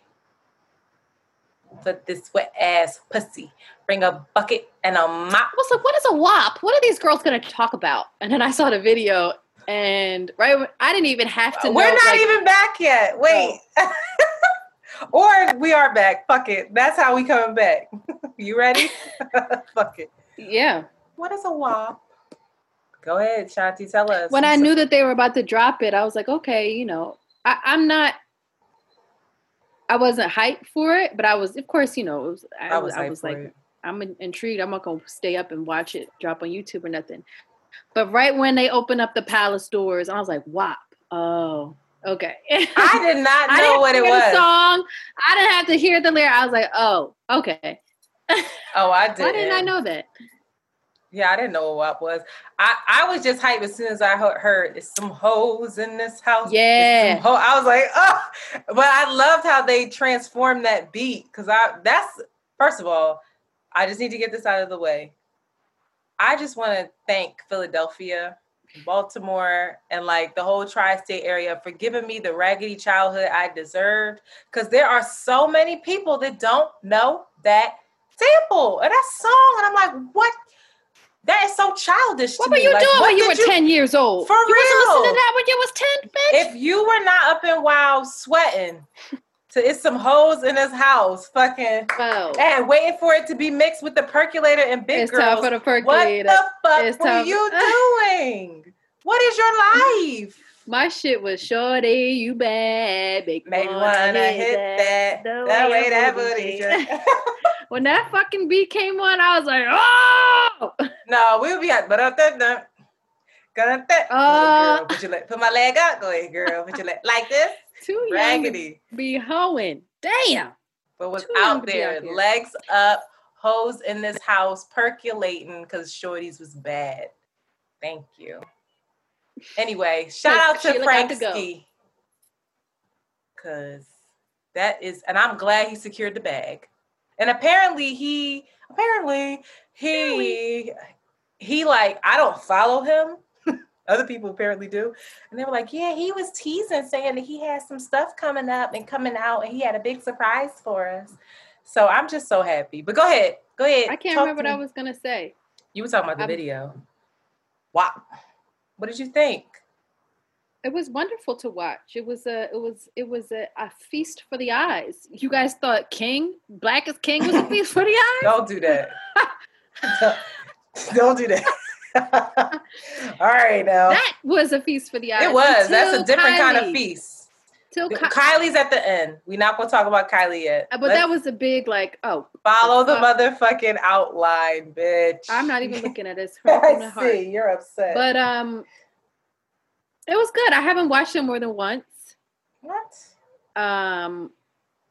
Put this wet ass pussy. Bring a bucket and a mop. I was like, what is a wop? What are these girls going to talk about? And then I saw the video And right, I didn't even have to. We're not like, even back yet. Wait. Or we are back. Fuck it. That's how we coming back. you ready? Fuck it. Yeah. What is a wop? Go ahead, Shanti. Tell us. When I knew that they were about to drop it, I was like, okay, you know, I, I'm not. I wasn't hyped for it, but I was, of course, you know, was, I, I, was, I was like, it. I'm intrigued. I'm not gonna stay up and watch it drop on YouTube or nothing. But right when they opened up the palace doors, I was like, "Wop! Oh, okay. I did not know what it was. song. I didn't have to hear the lyric. I was like, "Oh, okay." Oh, I did. Why didn't I know that? Yeah, I didn't know what WAP was. I, I was just hyped as soon as I heard "It's some hoes in this house." Yeah, ho-. I was like, oh, but I loved how they transformed that beat because I that's first of all, I just need to get this out of the way. I just want to thank Philadelphia, Baltimore, and like the whole tri state area for giving me the raggedy childhood I deserved. Because there are so many people that don't know that sample and that song. And I'm like, what? That is so childish what were you like, doing when you were you, 10 years old? For you real. listening to that when you was 10, bitch? If you were not up in wild sweating, to it's some hoes in this house, fucking, oh. and waiting for it to be mixed with the percolator and big it's girls. Time for the percolator. What the fuck it's were time. you doing? what is your life? My shit was shorty, you bad, big Maybe wanna hit, that, that, that way that booty. when that fucking beat came on, I was like, oh no, we'll be at but up that. Gonna uh, girl, put your leg, put my leg out. Go ahead, girl. Put your leg like this. Too raggedy. be hoeing. Damn. But what's out there, out legs up, hoes in this house percolating because Shorty's was bad. Thank you. Anyway, shout out to Frank Ski. Cause that is, and I'm glad he secured the bag. And apparently he, apparently he, he like, I don't follow him, other people apparently do. And they were like, yeah, he was teasing, saying that he had some stuff coming up and coming out, and he had a big surprise for us. So I'm just so happy. But go ahead. Go ahead. I can't remember what I was going to say. You were talking about the I'm, video. Wow. What did you think? It was wonderful to watch. It was a it was it was a, a feast for the eyes. You guys thought King, Black as King was a feast for the eyes? Don't do that. Don't do that. All right, now that was a feast for the eyes. It was. That's a different Kylie. kind of feast. Till Ky- Kylie's at the end. We're not gonna talk about Kylie yet. Uh, but Let's that was a big like, oh, follow the motherfucking outline, bitch. I'm not even looking at it. I see you're upset, but um, it was good. I haven't watched it more than once. What? Um,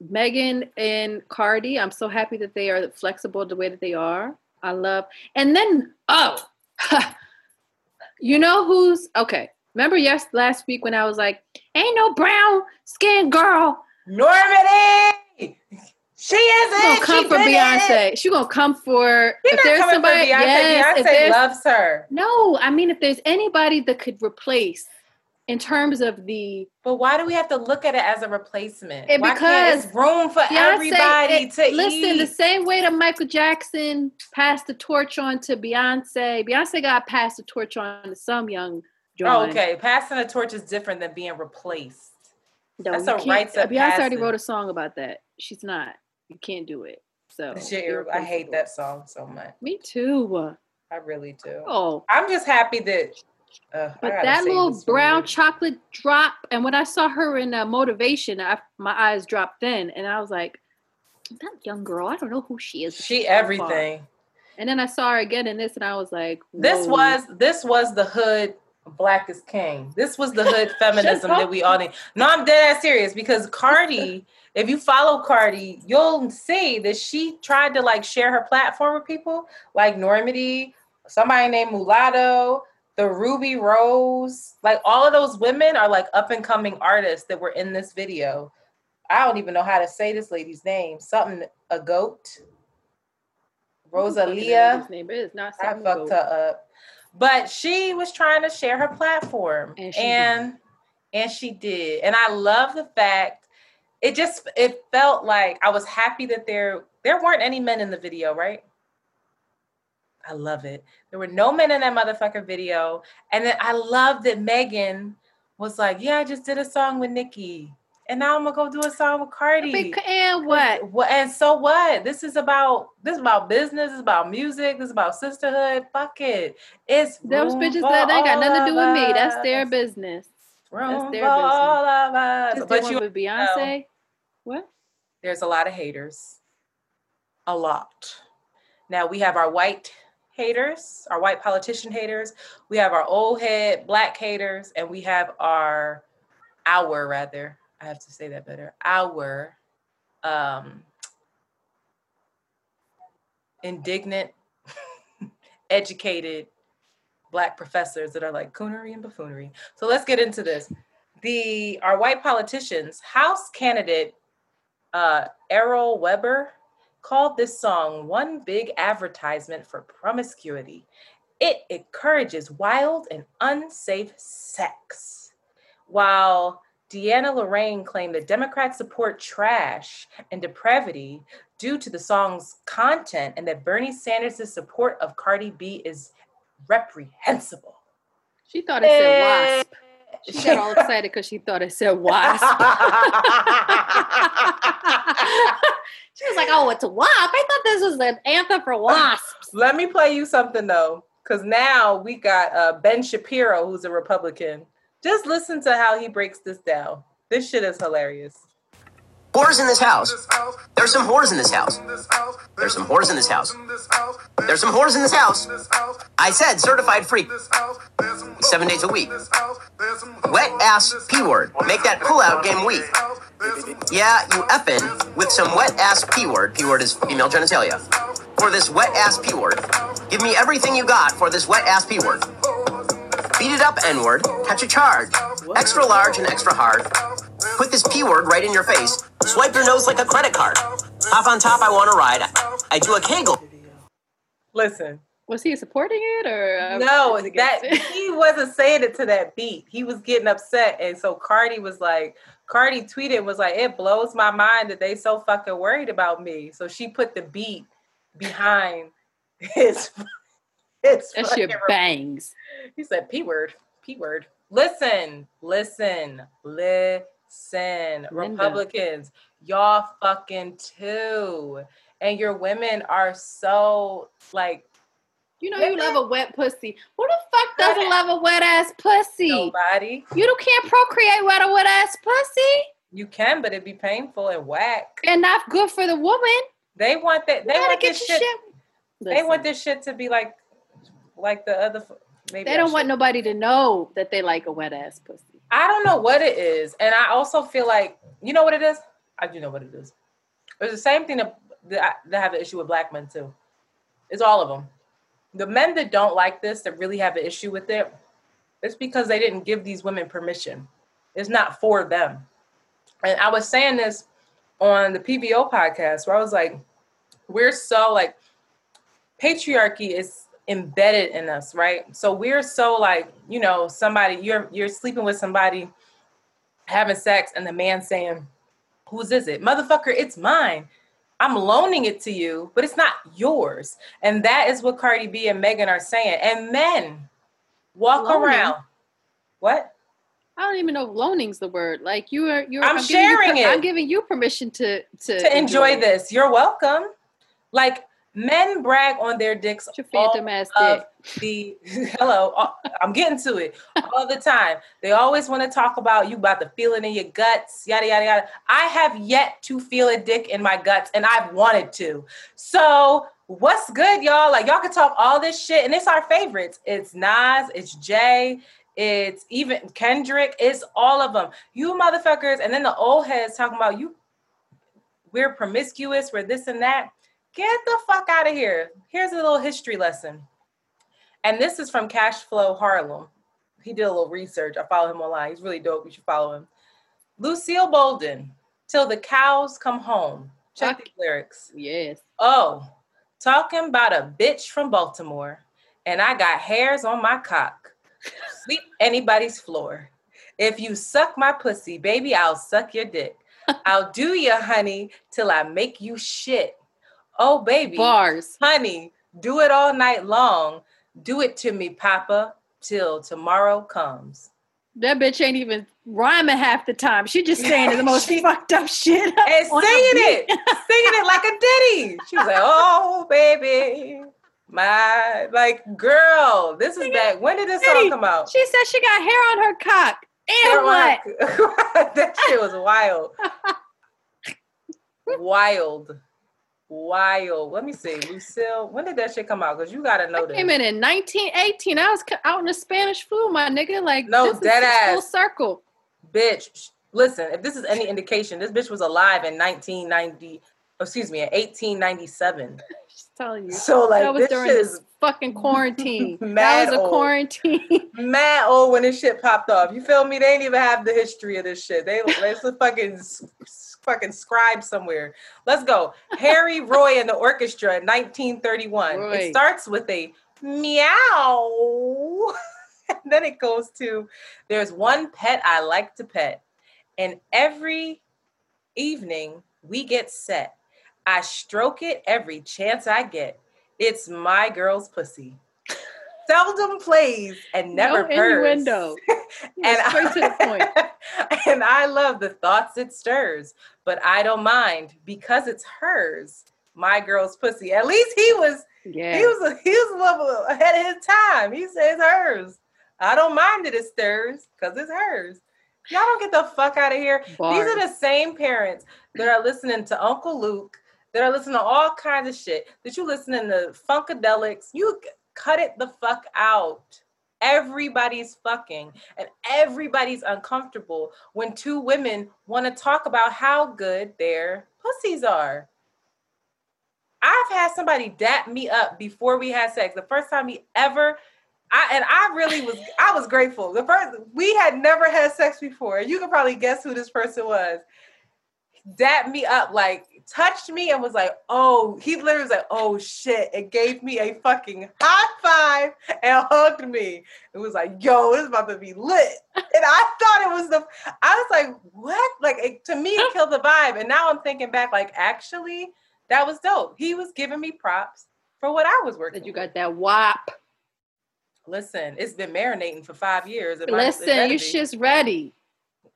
Megan and Cardi. I'm so happy that they are flexible the way that they are. I love, and then oh, you know who's okay? Remember yes last week when I was like, "Ain't no brown skin girl." Normani. She is she gonna come for Beyonce. It. She gonna come for You're if there's somebody. Beyonce. Yes, Beyonce loves her. No, I mean if there's anybody that could replace in terms of the but why do we have to look at it as a replacement it, because room for Beyonce, everybody it, to listen eat. the same way that michael jackson passed the torch on to beyonce beyonce got passed the torch on to some young oh, okay passing the torch is different than being replaced no, that's a right beyonce passing. already wrote a song about that she's not you can't do it so i hate that song so much me too I really do. Oh, I'm just happy that uh, but that little brown chocolate drop, and when I saw her in uh, motivation, I, my eyes dropped then, and I was like, "That young girl, I don't know who she is." She everything. And then I saw her again in this, and I was like, Whoa. "This was this was the hood black is king. This was the hood feminism that we all need." No, I'm dead ass serious because Cardi. if you follow Cardi, you'll see that she tried to like share her platform with people like Normani, somebody named Mulatto, the Rubi Rose, like all of those women are like up and coming artists that were in this video. I don't even know how to say this lady's name. Something a goat. Rosalia. Name is not. I fucked goat. her up, but she was trying to share her platform, and she and, and she did. And I love the fact it just it felt like I was happy that there there weren't any men in the video, right? I love it. There were no men in that motherfucker video. And then I love that Megan was like, Yeah, I just did a song with Nicki. And now I'm gonna go do a song with Cardi. And what? What and so what? This is about this is about business, it's about music, this is about sisterhood. Fuck it. It's those bitches that ain't got nothing to do with me. That's their business. Room That's their business. All of us. but you with Beyonce. Know, what? There's a lot of haters. A lot. Now we have our white haters, our white politician haters. We have our old head black haters, and we have our our rather. I have to say that better. Our um, indignant, educated black professors that are like coonery and buffoonery. So let's get into this. The our white politicians, House candidate uh, Errol Webber called this song one big advertisement for promiscuity. It encourages wild and unsafe sex. While Deanna Lorraine claimed that Democrats support trash and depravity due to the song's content and that Bernie Sanders' support of Cardi B is reprehensible. She thought it said wasp. She got all excited because she thought it said wasp. she was like, "Oh, it's a wasp! I thought this was an anthem for wasps." Let me play you something though, because now we got uh, Ben Shapiro, who's a Republican. Just listen to how he breaks this down. This shit is hilarious. Whores in this house. There's some whores in this house. There's some whores in this house. There's some whores in this house. I said certified freak. Seven days a week. Wet ass P word. Make that pull out game weak. Yeah, you effing with some wet ass P word. P word is female genitalia. For this wet ass P word. Give me everything you got for this wet ass P word. Beat it up, N word. Catch a charge. Extra large and extra hard. Put this P word right in your face. Swipe your nose like a credit card. Hop on top, I want to ride. I do a kegel. Listen. Was he supporting it or uh, no? That he wasn't saying it to that beat. He was getting upset, and so Cardi was like, Cardi tweeted was like, it blows my mind that they so fucking worried about me. So she put the beat behind his. His that shit bangs. He said p word, p word. Listen, listen, listen Linda. Republicans, y'all fucking too. And your women are so like you know you love a wet pussy. Who the fuck doesn't love a wet ass pussy? Nobody. You don't can't procreate with a wet ass pussy. You can, but it'd be painful and whack. And not good for the woman. They want that. They want this shit. shit. They want this shit to be like, like the other. Maybe they don't want nobody to know that they like a wet ass pussy. I don't know what it is. And I also feel like, you know what it is? I do know what it is. It's the same thing that, that, that have an issue with black men too. It's all of them. The men that don't like this, that really have an issue with it, it's because they didn't give these women permission. It's not for them. And I was saying this on the PBO podcast where I was like, we're so like, patriarchy is embedded in us, right? So we're so like, you know, somebody you're you're sleeping with somebody having sex and the man saying, "Whose is it? Motherfucker, it's mine." I'm loaning it to you, but it's not yours. And that is what Cardi B and Megan are saying. And men walk Loaning. around. What? I don't even know if loaning's the word. Like you are you're I'm, I'm sharing you, it. I'm giving you permission to to, to enjoy, enjoy this. You're welcome. Like men brag on their dicks ass dick. the hello i'm getting to it all the time. They always want to talk about you about the feeling in your guts yada yada yada. I have yet to feel a dick in my guts and i've wanted to. So what's good y'all? Like y'all can talk all this shit and it's our favorites. It's nas it's jay it's even kendrick it's all of them you motherfuckers and then the old heads talking about you we're promiscuous we're this and that Get the fuck out of here. Here's a little history lesson. And this is from Cashflow Harlem. He did a little research. I follow him online. He's really dope. You should follow him. Lucille Bogan, Till the Cows Come Home. Check the lyrics. Yes. Oh, talking about a bitch from Baltimore. And I got hairs on my cock. Sweep anybody's floor. If you suck my pussy, baby, I'll suck your dick. I'll do you, honey, till I make you shit. Oh, baby. Bars. Honey, Do it all night long. Do it to me, Papa, till tomorrow comes. That bitch ain't even rhyming half the time. She just saying the most she, fucked up shit. And singing it, singing it like a ditty. She was like, "Oh, baby, my like girl, this is back. When did this song come out?" She said she got hair on her cock. And what? that shit was wild. wild. Wild. Let me see. Lucille, when did that shit come out? Because you gotta know that. Came in in 1918. I was out in the Spanish flu, my nigga. Like no, dead ass. Full circle. Bitch, listen. If this is any indication, this bitch was alive in 1990. Excuse me, in 1897. Just telling you. So like that was this during this is fucking quarantine. that was a old. quarantine. Mad old when this shit popped off. You feel me? They ain't even have the history of this shit. They it's a fucking fucking scribe somewhere. Let's go. Harry Roy and the orchestra in 1931. Roy. It starts with a meow. and then it goes to there's one pet I like to pet. And every evening we get set. I stroke it every chance I get. It's my girl's pussy seldom plays and never no purrs. Innuendo. and straight I, to the point. and I love the thoughts it stirs, but I don't mind because it's hers. My girl's pussy. At least he was. Yeah. He was. A, he was a little ahead of his time. He says hers. I don't mind that it stirs because it's hers. Y'all don't get the fuck out of here. Bars. These are the same parents that are listening to Uncle Luke, that are listening to all kinds of shit, that you listening to Funkadelics. You cut it the fuck out. Everybody's fucking and everybody's uncomfortable when two women want to talk about how good their pussies are. I've had somebody dap me up before we had sex. The first time he ever I and I really was I was grateful. The first we had never had sex before. You can probably guess who this person was. Dap me up like touched me and was like, oh, he literally was like, oh shit, It gave me a fucking high five and hugged me. It was like, yo, it's about to be lit. And I thought it was the, I was like, what? Like, it, to me, it killed the vibe. And now I'm thinking back, like, actually, that was dope. He was giving me props for what I was working. That you got that wop. Listen, it's been marinating for five years. Listen, your shit's ready.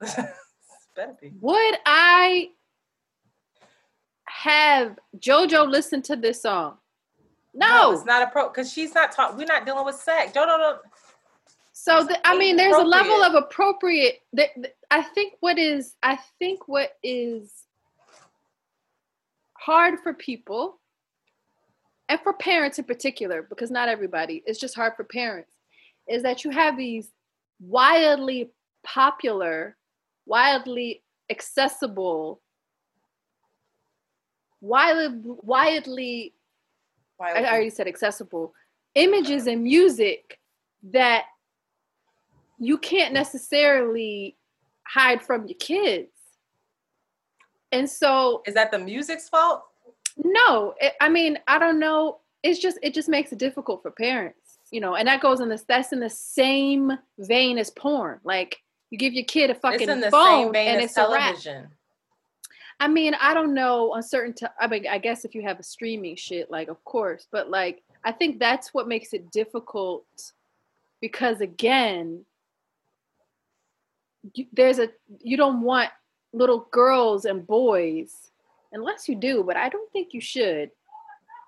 Would I have JoJo listen to this song. No, no it's not a pro because she's not talking. We're not dealing with sex. JoJo don't. So the, I mean, there's a level of appropriate. That, I think what is I think what is hard for people and for parents in particular, because not everybody, it's just hard for parents, is that you have these wildly popular, wildly accessible wildly, widely, I already said accessible images and music that you can't necessarily hide from your kids. And so, is that the music's fault? No, it, I mean, I don't know. It's just it just makes it difficult for parents, you know. And that goes in this. That's in the same vein as porn. Like you give your kid a fucking phone and it's television. a rap. I mean, I don't know on certain. T- I mean, I guess if you have a streaming shit, like of course, but like I think that's what makes it difficult because again, you, there's a you don't want little girls and boys unless you do, but I don't think you should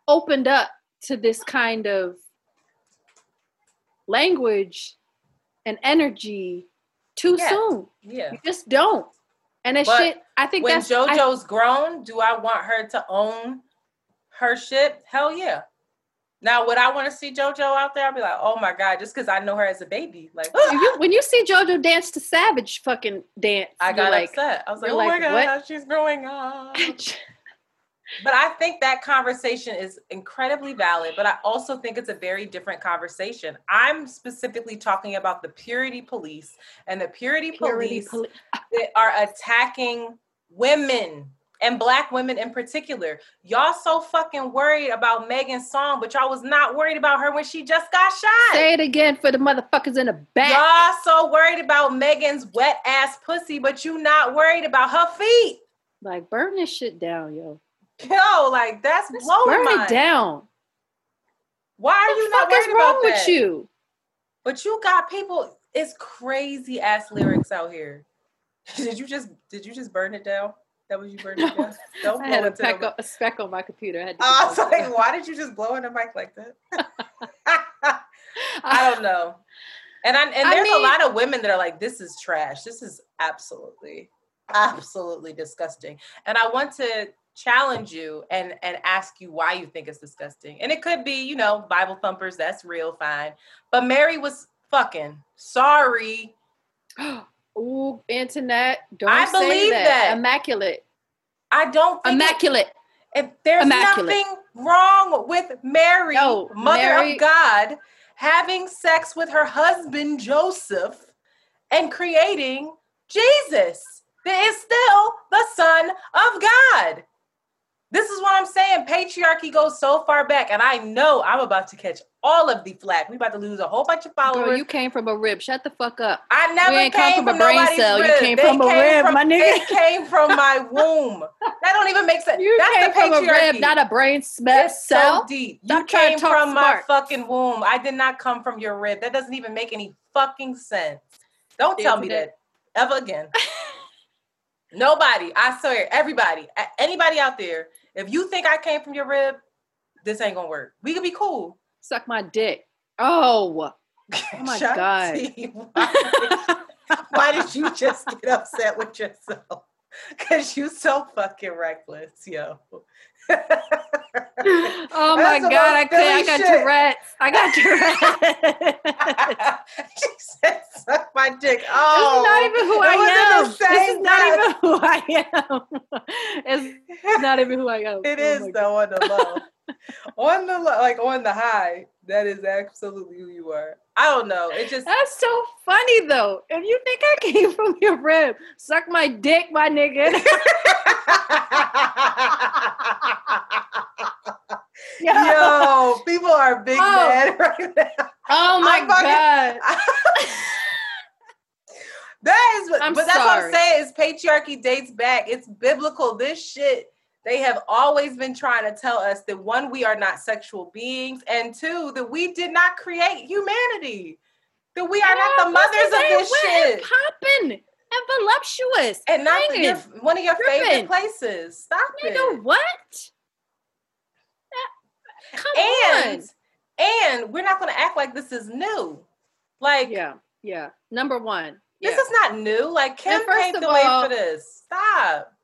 opened up to this kind of language and energy too yeah. soon. Yeah. You just don't. And that shit, I think when JoJo's I, grown, do I want her to own her shit? Hell yeah. Now, would I want to see JoJo out there? I'd be like, oh my god, just because I know her as a baby. Like, you, when you see JoJo dance to Savage fucking dance, I got like, upset. I was like, oh like, my god, what? she's growing up. But I think that conversation is incredibly valid, but I also think it's a very different conversation. I'm specifically talking about the purity police and the purity, purity police poli- that are attacking women and black women in particular. Y'all so fucking worried about Megan's song, but y'all was not worried about her when she just got shot. Say it again for the motherfuckers in the back. Y'all so worried about Megan's wet ass pussy, but you not worried about her feet. Like burn this shit down, yo. Yo, like that's Let's blowing burn it down. Why are you not worried about that? with you? But you got people. It's crazy ass lyrics out here. did you just did you just burn it down? That was you burning it down? Don't I had a, peck, a, speck on my computer. I, had to I was like, why did you just blow in the mic like that? I don't know. And I, and there's I mean, a lot of women that are like, this is trash. This is absolutely, absolutely disgusting. And I want to challenge you and and ask you why you think it's disgusting. And it could be, you know, Bible thumpers, that's real fine. But Mary was fucking sorry. Ooh, internet. Don't I believe that. that. Immaculate. I don't immaculate. It, if there's immaculate. nothing wrong with Mary, no, mother Mary, of God, having sex with her husband Joseph and creating Jesus, that is still the Son of God. This is what I'm saying. Patriarchy goes so far back, and I know I'm about to catch all of the flack. We about to lose a whole bunch of followers. Girl, you came from a rib. Shut the fuck up. I never came, come from, from a brain cell. Rib. You came they from a rib, from, my nigga. It came from my womb. That don't even make sense. You That's came from a rib, not a brain smell. cell. so deep. You Stop came from smart. my fucking womb. I did not come from your rib. That doesn't even make any fucking sense. Don't tell me that ever again. Nobody. I swear, everybody, anybody out there if you think I came from your rib, this ain't gonna work. We could be cool. Suck my dick. Oh, oh my god! Why, why did you just get upset with yourself? Cause you so fucking reckless, yo. oh my god, I can't. I got shit. Tourette's. I got Tourette's. she said, "Suck my dick." Oh, this is not oh, even who I am. This is not even who I am. It's not even who I am. It oh is though on the low. On the like on the high, that is absolutely who you are. I don't know. It just that's so funny though. If you think I came from your rib, suck my dick, my nigga. Yo. Yo, people are big oh. mad right now. Oh my fucking, god. that is I'm but that's what I'm saying is patriarchy dates back. It's biblical. This shit, they have always been trying to tell us that one, we are not sexual beings, and two, that we did not create humanity. That we are yeah, not the mothers of this shit. Popping and voluptuous. And not your, one of your favorite places. Stop you it. know what? Come and on. and we're not going to act like this is new. Like yeah, yeah. Number one, this yeah. is not new. Like Kim paved the way for this. Stop.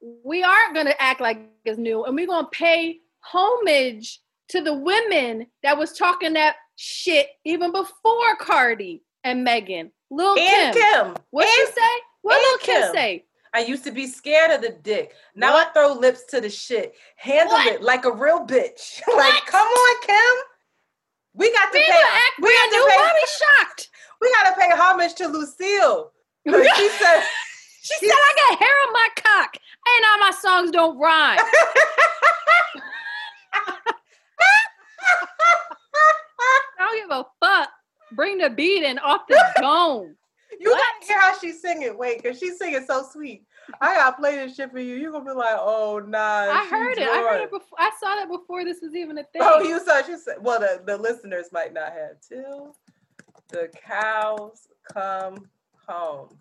We aren't going to act like it's new, and we're going to pay homage to the women that was talking that shit even before Cardi and Megan. Lil and Kim. Kim. What she say? What Lil Kim. Kim say? I used to be scared of the dick. Now what? I throw lips to the shit. Handle what? it like a real bitch. like, come on, Kim. We got to we pay. Act we got to pay. Shocked? We got to pay homage to Lucille. She said. She, said, "I got hair on my cock, and all my songs don't rhyme." I don't give a fuck. Bring the beat in off the dome. You what? gotta hear how she's singing. Wait, because she's singing so sweet. I gotta play this shit for you. You're gonna be like, oh nah. I heard it. I heard it before. I saw that before this was even a thing. Oh, you saw she said well the, the listeners might not have till the cows come home.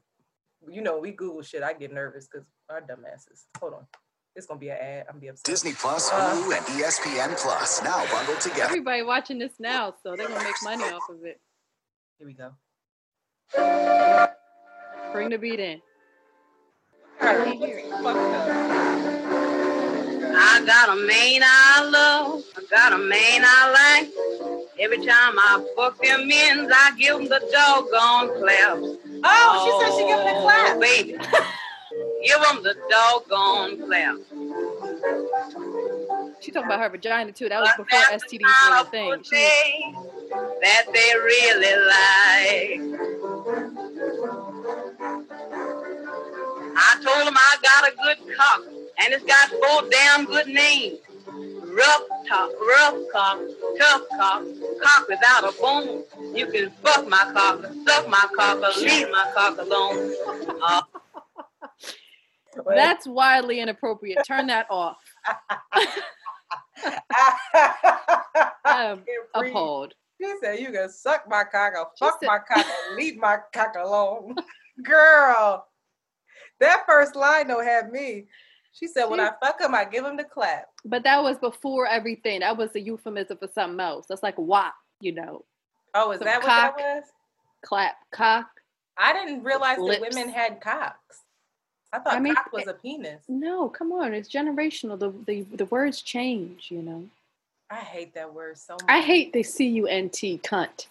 You know, we Google shit. I get nervous because our dumbasses. Hold on. It's gonna be an ad. I'm gonna be upset. Disney Plus, uh, Hulu, uh, and ESPN Plus now bundled together. Everybody watching this now, so they're gonna make money off of it. Here we go. Bring the beat in. I got a man I love. I got a man I like. Every time I fuck them ends, I give them the doggone clap. Oh, she said she give them oh, the clap. Oh, baby. give them the doggone clap. She talking about her vagina too. That was before STDs were a thing. She that they really like. I told them I got a good cock, and it's got four damn good names. Rough top, rough cock, tough cock, cock without a bone. You can fuck my cock, suck my cock, or leave my cock alone. Uh, That's wildly inappropriate. Turn that off. I'm appalled. She said, "You can suck my cock or fuck said, my cock and leave my cock alone." Girl, that first line don't have me. She said, "When I fuck him, I give him the clap." But that was before everything. That was a euphemism for something else. That's like WAP, you know. Oh, is Some that cock, what that was? Clap, cock. I didn't realize lips. that women had cocks. I thought I mean, cock was a penis. No, come on, it's generational. The the the words change, you know. I hate that word so much. I hate the C U N T cunt.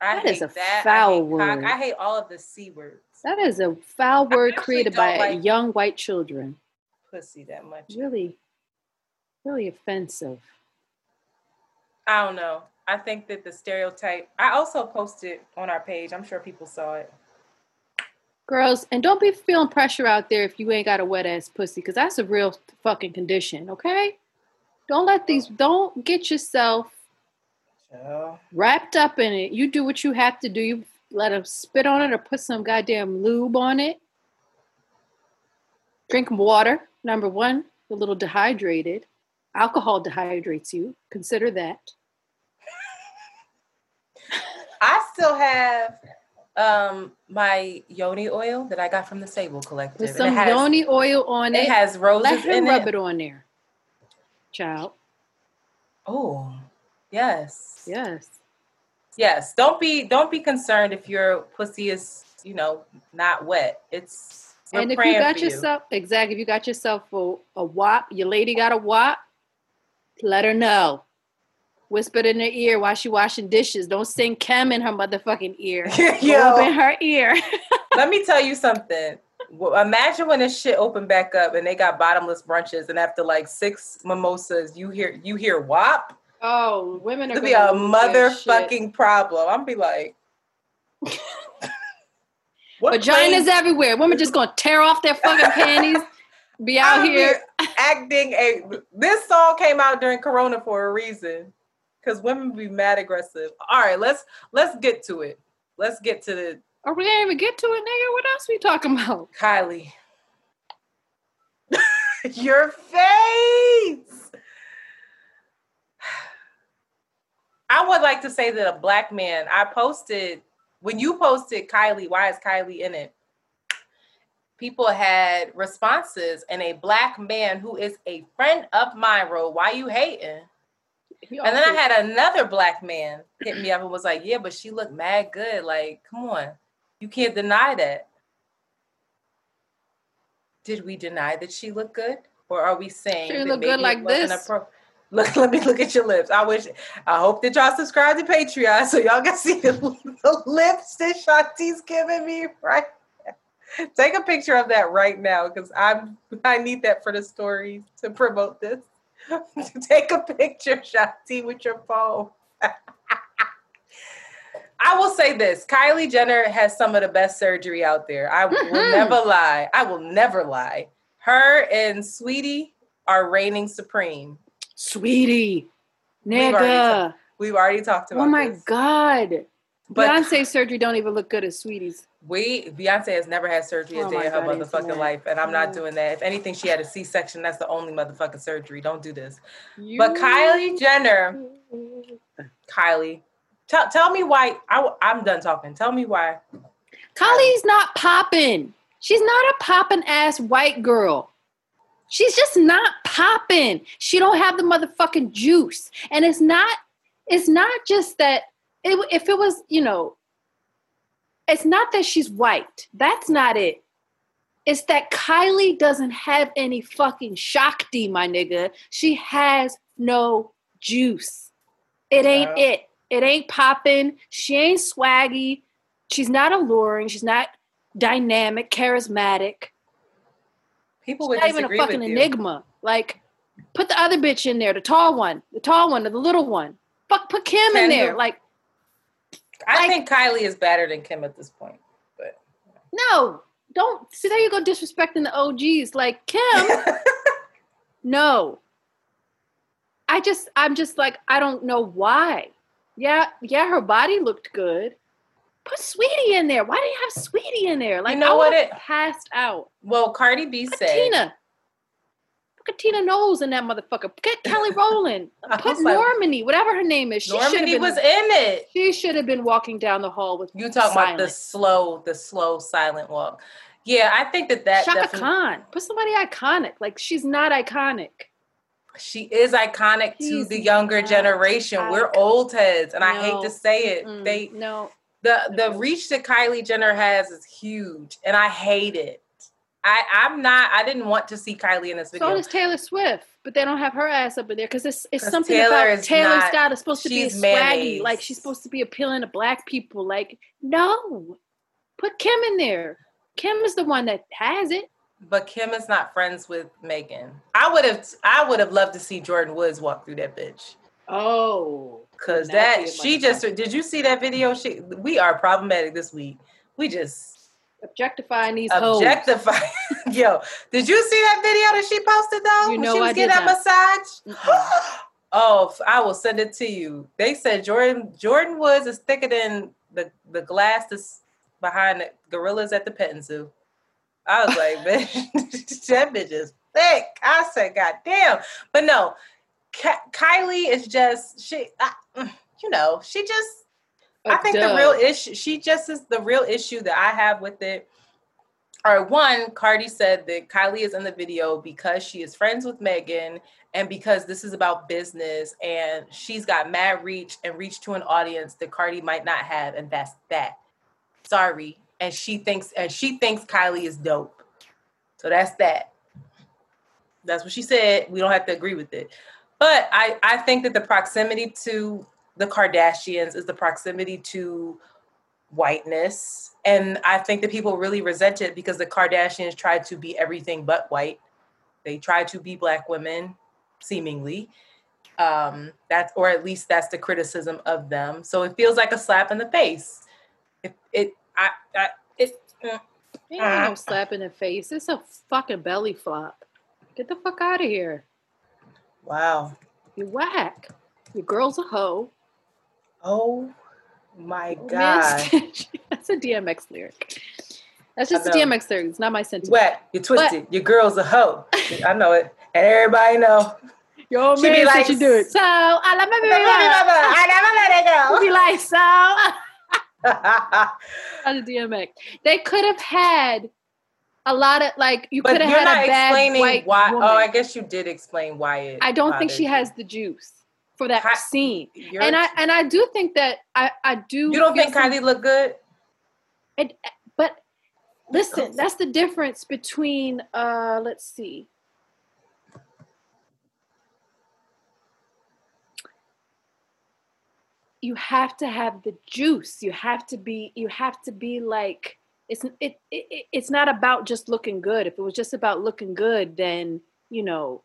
I that is a that. foul I word. Cock. I hate all of the C words. That is a foul word created by like young white children. Pussy that much. Really, really offensive. I don't know. I think that the stereotype. I also posted on our page. I'm sure people saw it. Girls, and don't be feeling pressure out there if you ain't got a wet ass pussy, because that's a real fucking condition. Okay. Don't let these. Don't get yourself wrapped up in it. You do what you have to do. You let them spit on it or put some goddamn lube on it. Drink water. Number one, a little dehydrated. Alcohol dehydrates you. Consider that. I still have um my yoni oil that I got from the Sable Collective. With some has, yoni oil on it. It has roses Let him rub it. it on there. Child. Oh, yes. Yes. Yes. Don't be don't be concerned if your pussy is, you know, not wet. It's and if you got yourself you. exactly if you got yourself a, a WAP, your lady got a WAP, let her know. Whisper it in her ear while she washing dishes. Don't sing chem in her motherfucking ear. Yo, open her ear. let me tell you something. Imagine when this shit opened back up and they got bottomless brunches, and after like six mimosas, you hear you hear WAP. Oh, women are gonna be a motherfucking problem. I'm be like, vaginas place? everywhere. Women just gonna tear off their fucking panties. Be out here acting a. This song came out during Corona for a reason, because women be mad aggressive. All right, let's let's get to it. Let's get to the. Are we gonna even get to it, nigga? What else we talking about? Kylie, your face. I would like to say that a black man, I posted, when you posted Kylie, why is Kylie in it? People had responses, and a black man who is a friend of mine wrote, Why you hating? and then I had another black man hit me up and was like, Yeah, but she looked mad good. Like, come on. You can't deny that. Did we deny that she looked good? Or are we saying she looked good like this? Appro- Look, let me look at your lips. I wish, I hope that y'all subscribe to Patreon so y'all can see the, the lips that Shanti's giving me right now. Take a picture of that right now because I'm I need that for the story to promote this. Take a picture, Shanti, with your phone. I will say this: Kylie Jenner has some of the best surgery out there. I mm-hmm. will never lie. I will never lie. Her and Saweetie are reigning supreme. Saweetie, nigga. We've already, talked about. Oh my this. god. But Beyonce's surgery don't even look good as Saweetie's. We Beyonce has never had surgery a oh day in her God, motherfucking life, and I'm not doing that. If anything, she had a C-section. That's the only motherfucking surgery. Don't do this. You... But Kylie Jenner, Kylie, tell tell me why. I, I'm done talking. Tell me why. Kylie's not popping. She's not a popping ass white girl. She's just not popping. She don't have the motherfucking juice. And it's not it's not just that it, if it was, you know, it's not that she's white. That's not it. It's that Kylie doesn't have any fucking Shakti, my nigga. She has no juice. It ain't yeah. it. It ain't popping. She ain't swaggy. She's not alluring. She's not dynamic, charismatic. People would not even a fucking enigma. Like, put the other bitch in there, the tall one, the tall one, or the little one. Fuck, put Kim Kendall. in there. Like, I like, think Kylie is better than Kim at this point. But no, don't see there you go disrespecting the OGs. Like Kim, no. I just, I'm just like, I don't know why. Yeah, yeah, her body looked good, Put Saweetie in there. Why do you have Saweetie in there? Like, you know I what? It passed out. Well, Cardi B Put said Tina. Fucking Tina Knowles in that motherfucker. Get Kelly Rowland. Put Normani, like, whatever her name is. She Normani been, was in it. She should have been walking down the hall with you. Talking about the slow, the slow, silent walk. Yeah, I think that that Chaka definitely... Khan. Put somebody iconic. Like she's not iconic. She is iconic she's to the younger generation. Iconic. We're old heads, and no. I hate to say it. Mm-mm. They no the the reach that Kylie Jenner has is huge, and I hate it. I I'm not. I didn't want to see Kylie in this video. So does Taylor Swift, but they don't have her ass up in there because it's it's something Taylor about Taylor's not, is supposed to be swaggy, mayonnaise. like she's supposed to be appealing to black people. Like no, put Kim in there. Kim is the one that has it. But Kim is not friends with Megan. I would have I would have loved to see Jordyn Woods walk through that bitch. Oh, Cause that she just did you see that video? She we are problematic this week. We just objectifying these objectifying. Yo, did you see that video that she posted though? You know, when she was I getting that massage. oh, I will send it to you. They said Jordyn Jordyn Woods is thicker than the the glass that's behind the gorillas at the petting zoo. I was like, bitch, that bitch is thick. I said, God damn. But no, Kylie is just she. I, you know, she just. I think the real issue. She just is the real issue that I have with it. Or one, Cardi said that Kylie is in the video because she is friends with Megan and because this is about business and she's got mad reach and reach to an audience that Cardi might not have, and that's that. Sorry. And she thinks and she thinks Kylie is dope. So that's that. That's what she said. We don't have to agree with it. But I, I think that the proximity to the Kardashians is the proximity to whiteness. And I think that people really resent it because the Kardashians tried to be everything but white. They tried to be black women, seemingly. Um, that's or at least that's the criticism of them. So it feels like a slap in the face. It it I, I it uh, ain't no slap in the face. It's a fucking belly flop. Get the fuck out of here. Wow. You whack. Your girl's a hoe. Oh my oh, god. That's a DMX lyric. That's just a DMX lyric. It's not my sentence. Whack. You're twisted. Your girl's a hoe. I know it. And everybody know. Yo, she man, be like, you do it. So I love my baby I never let it go. Be like, so. That's a DMX. They could have had a lot of like you could have had a bad white why. Woman. Oh, I guess you did explain why it. I don't think she you. has the juice for that Hi, scene, and I and I do think that I I do. You don't think some, Kylie look good? It, but listen, that's the difference between uh let's see. You have to have the juice. You have to be. You have to be like it's it, it it's not about just looking good. If it was just about looking good, then you know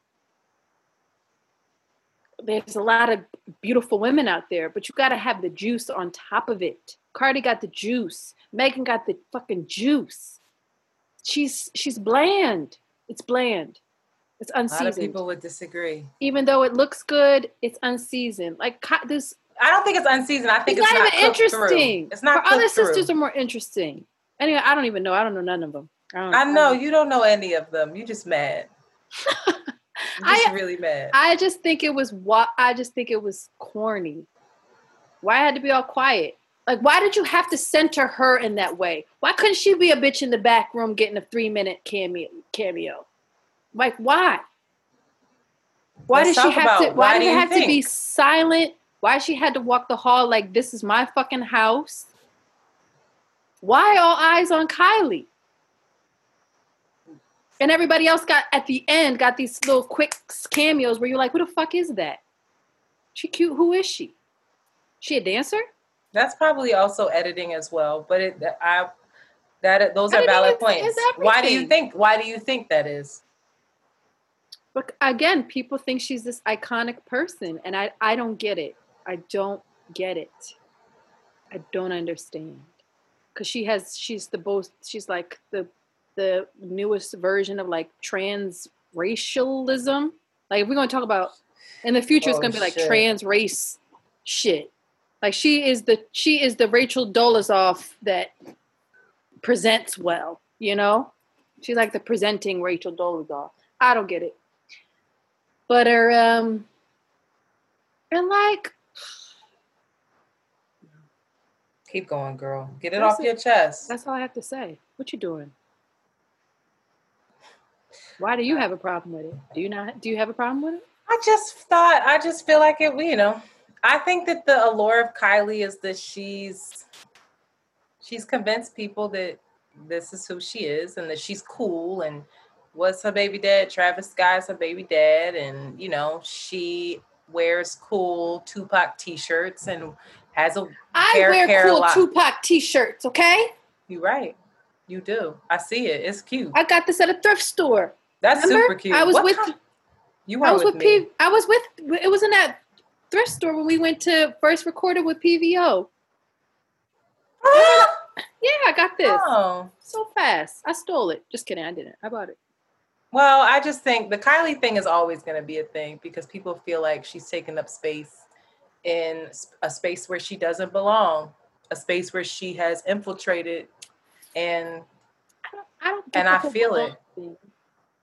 there's a lot of beautiful women out there, but you got to have the juice on top of it. Cardi got the juice. Megan got the fucking juice. She's she's bland. It's bland. It's unseasoned. A lot of people would disagree. Even though it looks good, it's unseasoned. Like this. I don't think it's unseasoned. I think it's, it's not, not even interesting. Through. It's not. Her other through. sisters are more interesting. Anyway, I don't even know. I don't know none of them. I, I know I you don't know any of them. You just mad. I really mad. I just think it was what I just think it was corny. Why I had to be all quiet? Like, why did you have to center her in that way? Why couldn't she be a bitch in the back room getting a three minute cameo? Cameo, like why? Why Let's did she have to? Why, why did it have think? to be silent? Why she had to walk the hall like this is my fucking house? Why all eyes on Kylie? And everybody else got at the end got these little quick cameos where you're like, "Who the fuck is that? She cute. Who is she? She a dancer?" That's probably also editing as well. But it, I that those are valid points. Why do you think? Why do you think that is? But again, people think she's this iconic person, and I I don't get it. I don't get it. I don't understand because she has she's the most she's like the the newest version of like trans racialism. Like if we're gonna talk about in the future, oh, it's gonna be like trans race shit. Like she is the she is the Rachel Dolezal that presents well, you know? She's like the presenting Rachel Dolezal. I don't get it. but her um and like keep going girl. Get it off it. your chest. That's all i have to say. What you doing? Why do you have a problem with it? Do you not do you have a problem with it? I just thought i just feel like it you know. I think that the allure of kylie is that she's she's convinced people that this is who she is and that she's cool and was her baby dad? Travis scott's her baby dad and you know she wears cool tupac t-shirts and has a i wear cool tupac t-shirts okay you're right you do i see it it's cute i got this at a thrift store that's Remember? super cute i was what with kind? you were I was with, with P- i was with it was in that thrift store when we went to first recorded with pvo yeah, I got this. Oh. So fast. I stole it. Just kidding. I didn't. I bought it. Well, I just think the Kylie thing is always going to be a thing because people feel like she's taking up space in a space where she doesn't belong, a space where she has infiltrated, and I don't, I don't and I feel it. Thing.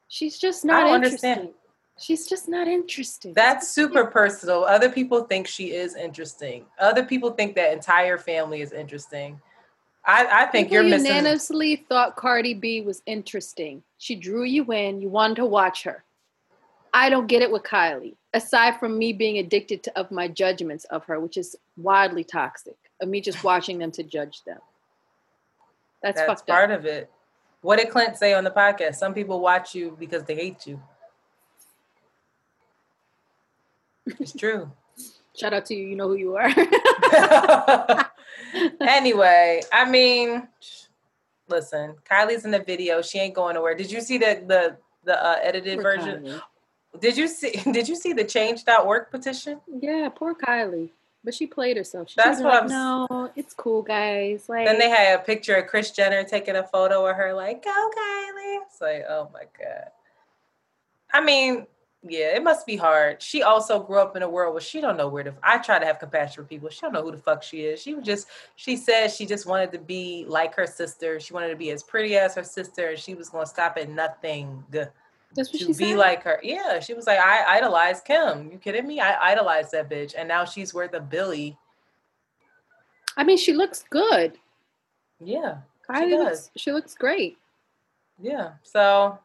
She's just not interesting. Understand. She's just not interesting. That's super personal. Other people think she is interesting. Other people think that entire family is interesting. I, I think People you're unanimously missing... thought Cardi B was interesting. She drew you in. You wanted to watch her. I don't get it with Kylie. Aside from me being addicted to of my judgments of her, which is wildly toxic, of me just watching them to judge them. That's, That's part up. of it. What did Clint say on the podcast? Some people watch you because they hate you. It's true. Shout out to you. You know who you are. anyway, I mean, listen, Kylie's in the video. She ain't going nowhere. Did you see the the the uh, edited poor version? Kylie. Did you see Did you see the change.org petition? Yeah, poor Kylie. But she played herself. She That's what like, I'm. No, it's cool, guys. Like then they had a picture of Kris Jenner taking a photo of her, like, "Go, Kylie." It's like, oh my god. I mean, yeah, it must be hard. She also grew up in a world where she don't know where to. I try to have compassion for people. She don't know who the fuck she is. She was just. She said she just wanted to be like her sister. She wanted to be as pretty as her sister, and she was going to stop at nothing That's what to she be said? like her. Yeah, she was like, I idolize Kim. You kidding me? I idolize that bitch, and now she's worth a billy. I mean, she looks good. Yeah, Kylie she looks. She looks great. Yeah. So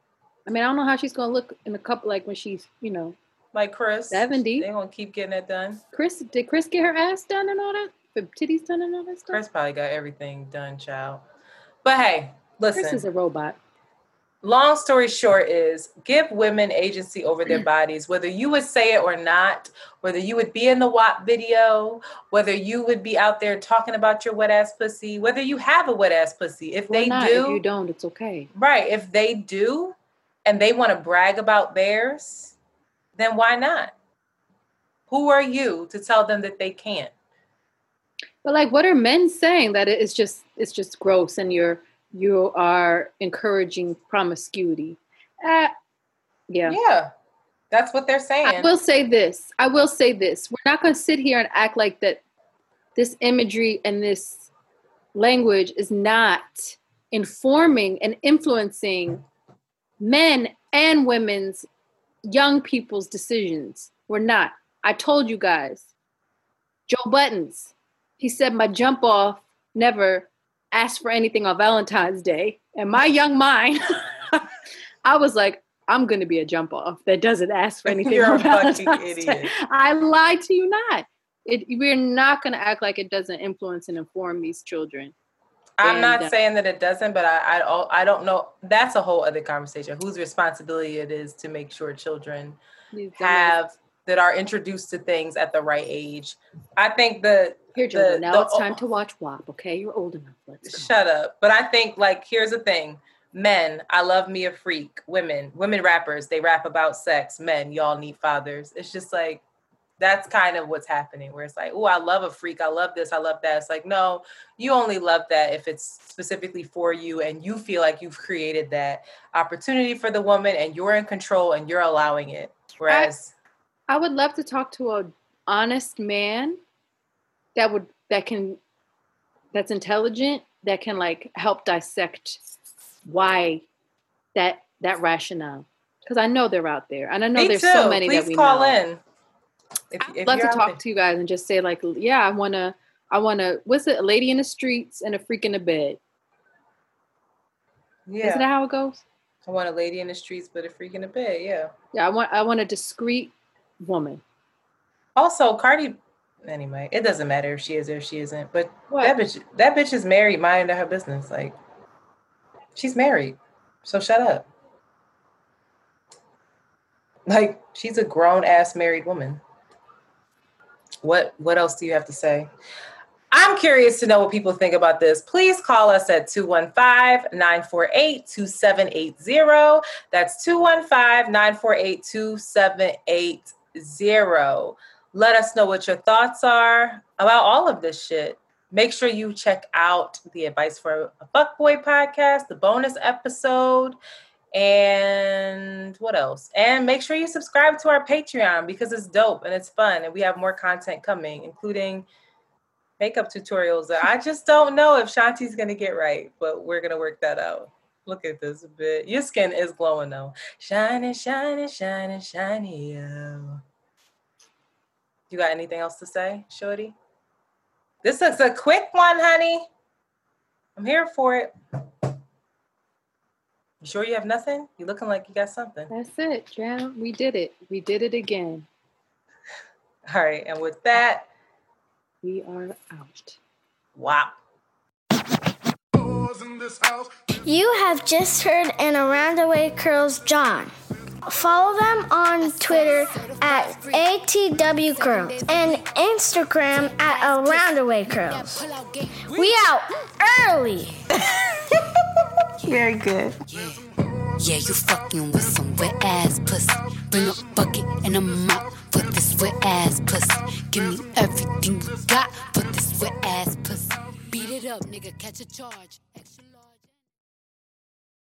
I mean, I don't know how she's gonna look in a couple like when she's, you know, like Kris 70. They gonna keep getting it done. Kris, did Kris get her ass done and all that? The titties done and all that stuff? Kris probably got everything done, child. But hey, listen. Kris is a robot. Long story short is give women agency over their mm. bodies, whether you would say it or not, whether you would be in the WAP video, whether you would be out there talking about your wet ass pussy, whether you have a wet ass pussy. If they not, do, if you don't, it's okay. Right. If they do, and they want to brag about theirs, then why not? Who are you to tell them that they can't? But like what are men saying that it's just it's just gross and you're you are encouraging promiscuity? Uh, yeah. Yeah. That's what they're saying. I will say this. I will say this. We're not going to sit here and act like that this imagery and this language is not informing and influencing men and women's young people's decisions We're not. I told you guys. Joe Budden's, he said my jump off never asked for anything on Valentine's Day. And my young mind, I was like, I'm going to be a jump off that doesn't ask for anything You're on Valentine's Day. I lied to you not. It, we're not going to act like it doesn't influence and inform these children. I'm and, not uh, saying that it doesn't, but I, I I don't know. That's a whole other conversation. Whose responsibility it is to make sure children have that are introduced to things at the right age. I think the here, Jordan. Now the, it's time to watch WAP. Okay, you're old enough. Let's go. Shut up. But I think like here's the thing. Men, I love me a freak. Women, women rappers, they rap about sex. Men, y'all need fathers. It's just like that's kind of what's happening where it's like oh i love a freak i love this i love that it's like no you only love that if it's specifically for you and you feel like you've created that opportunity for the woman and you're in control and you're allowing it whereas i, would love to talk to a honest man that would that can that's intelligent that can like help dissect why that that rationale because I know they're out there, and I know Me there's too. so many Please that we call know. in. If, I'd love to talk there. to you guys and just say like, yeah, I want to, I want to. What's it? A lady in the streets and a freak in the bed. Yeah, isn't that how it goes? I want a lady in the streets, but a freak in the bed. Yeah. Yeah, I want, I want a discreet woman. Also, Cardi. Anyway, it doesn't matter if she is or if she isn't. But what? that bitch, that bitch is married, minding her business. Like, she's married, so shut up. Like, she's a grown ass married woman. What What else do you have to say? I'm curious to know what people think about this. Please call us at 215 948 2780. That's 215 948 2780. Let us know what your thoughts are about all of this shit. Make sure you check out the Advice for a Fuckboy podcast, the bonus episode, and what else? And make sure you subscribe to our Patreon because it's dope and it's fun, and we have more content coming, including makeup tutorials that I just don't know if Shanti's gonna get right, but we're gonna work that out. Look at this bit. Your skin is glowing though. Shining, shining, shining, shiny. You got anything else to say, Shorty? This is a quick one, honey. I'm here for it. You sure you have nothing? You looking like you got something. That's it, Jam. We did it. We did it again. All right, and with that, we are out. Wow. You have just heard an Around the Way Curls John. Follow them on Twitter at ATW Curls and Instagram at Around the Way Curls. We out early. Very good. Yeah, you fucking with some wet ass pussy. Bring a bucket and a mop for this wet ass pussy. Give me everything you got for this wet ass pussy. Beat it up, nigga, catch a charge.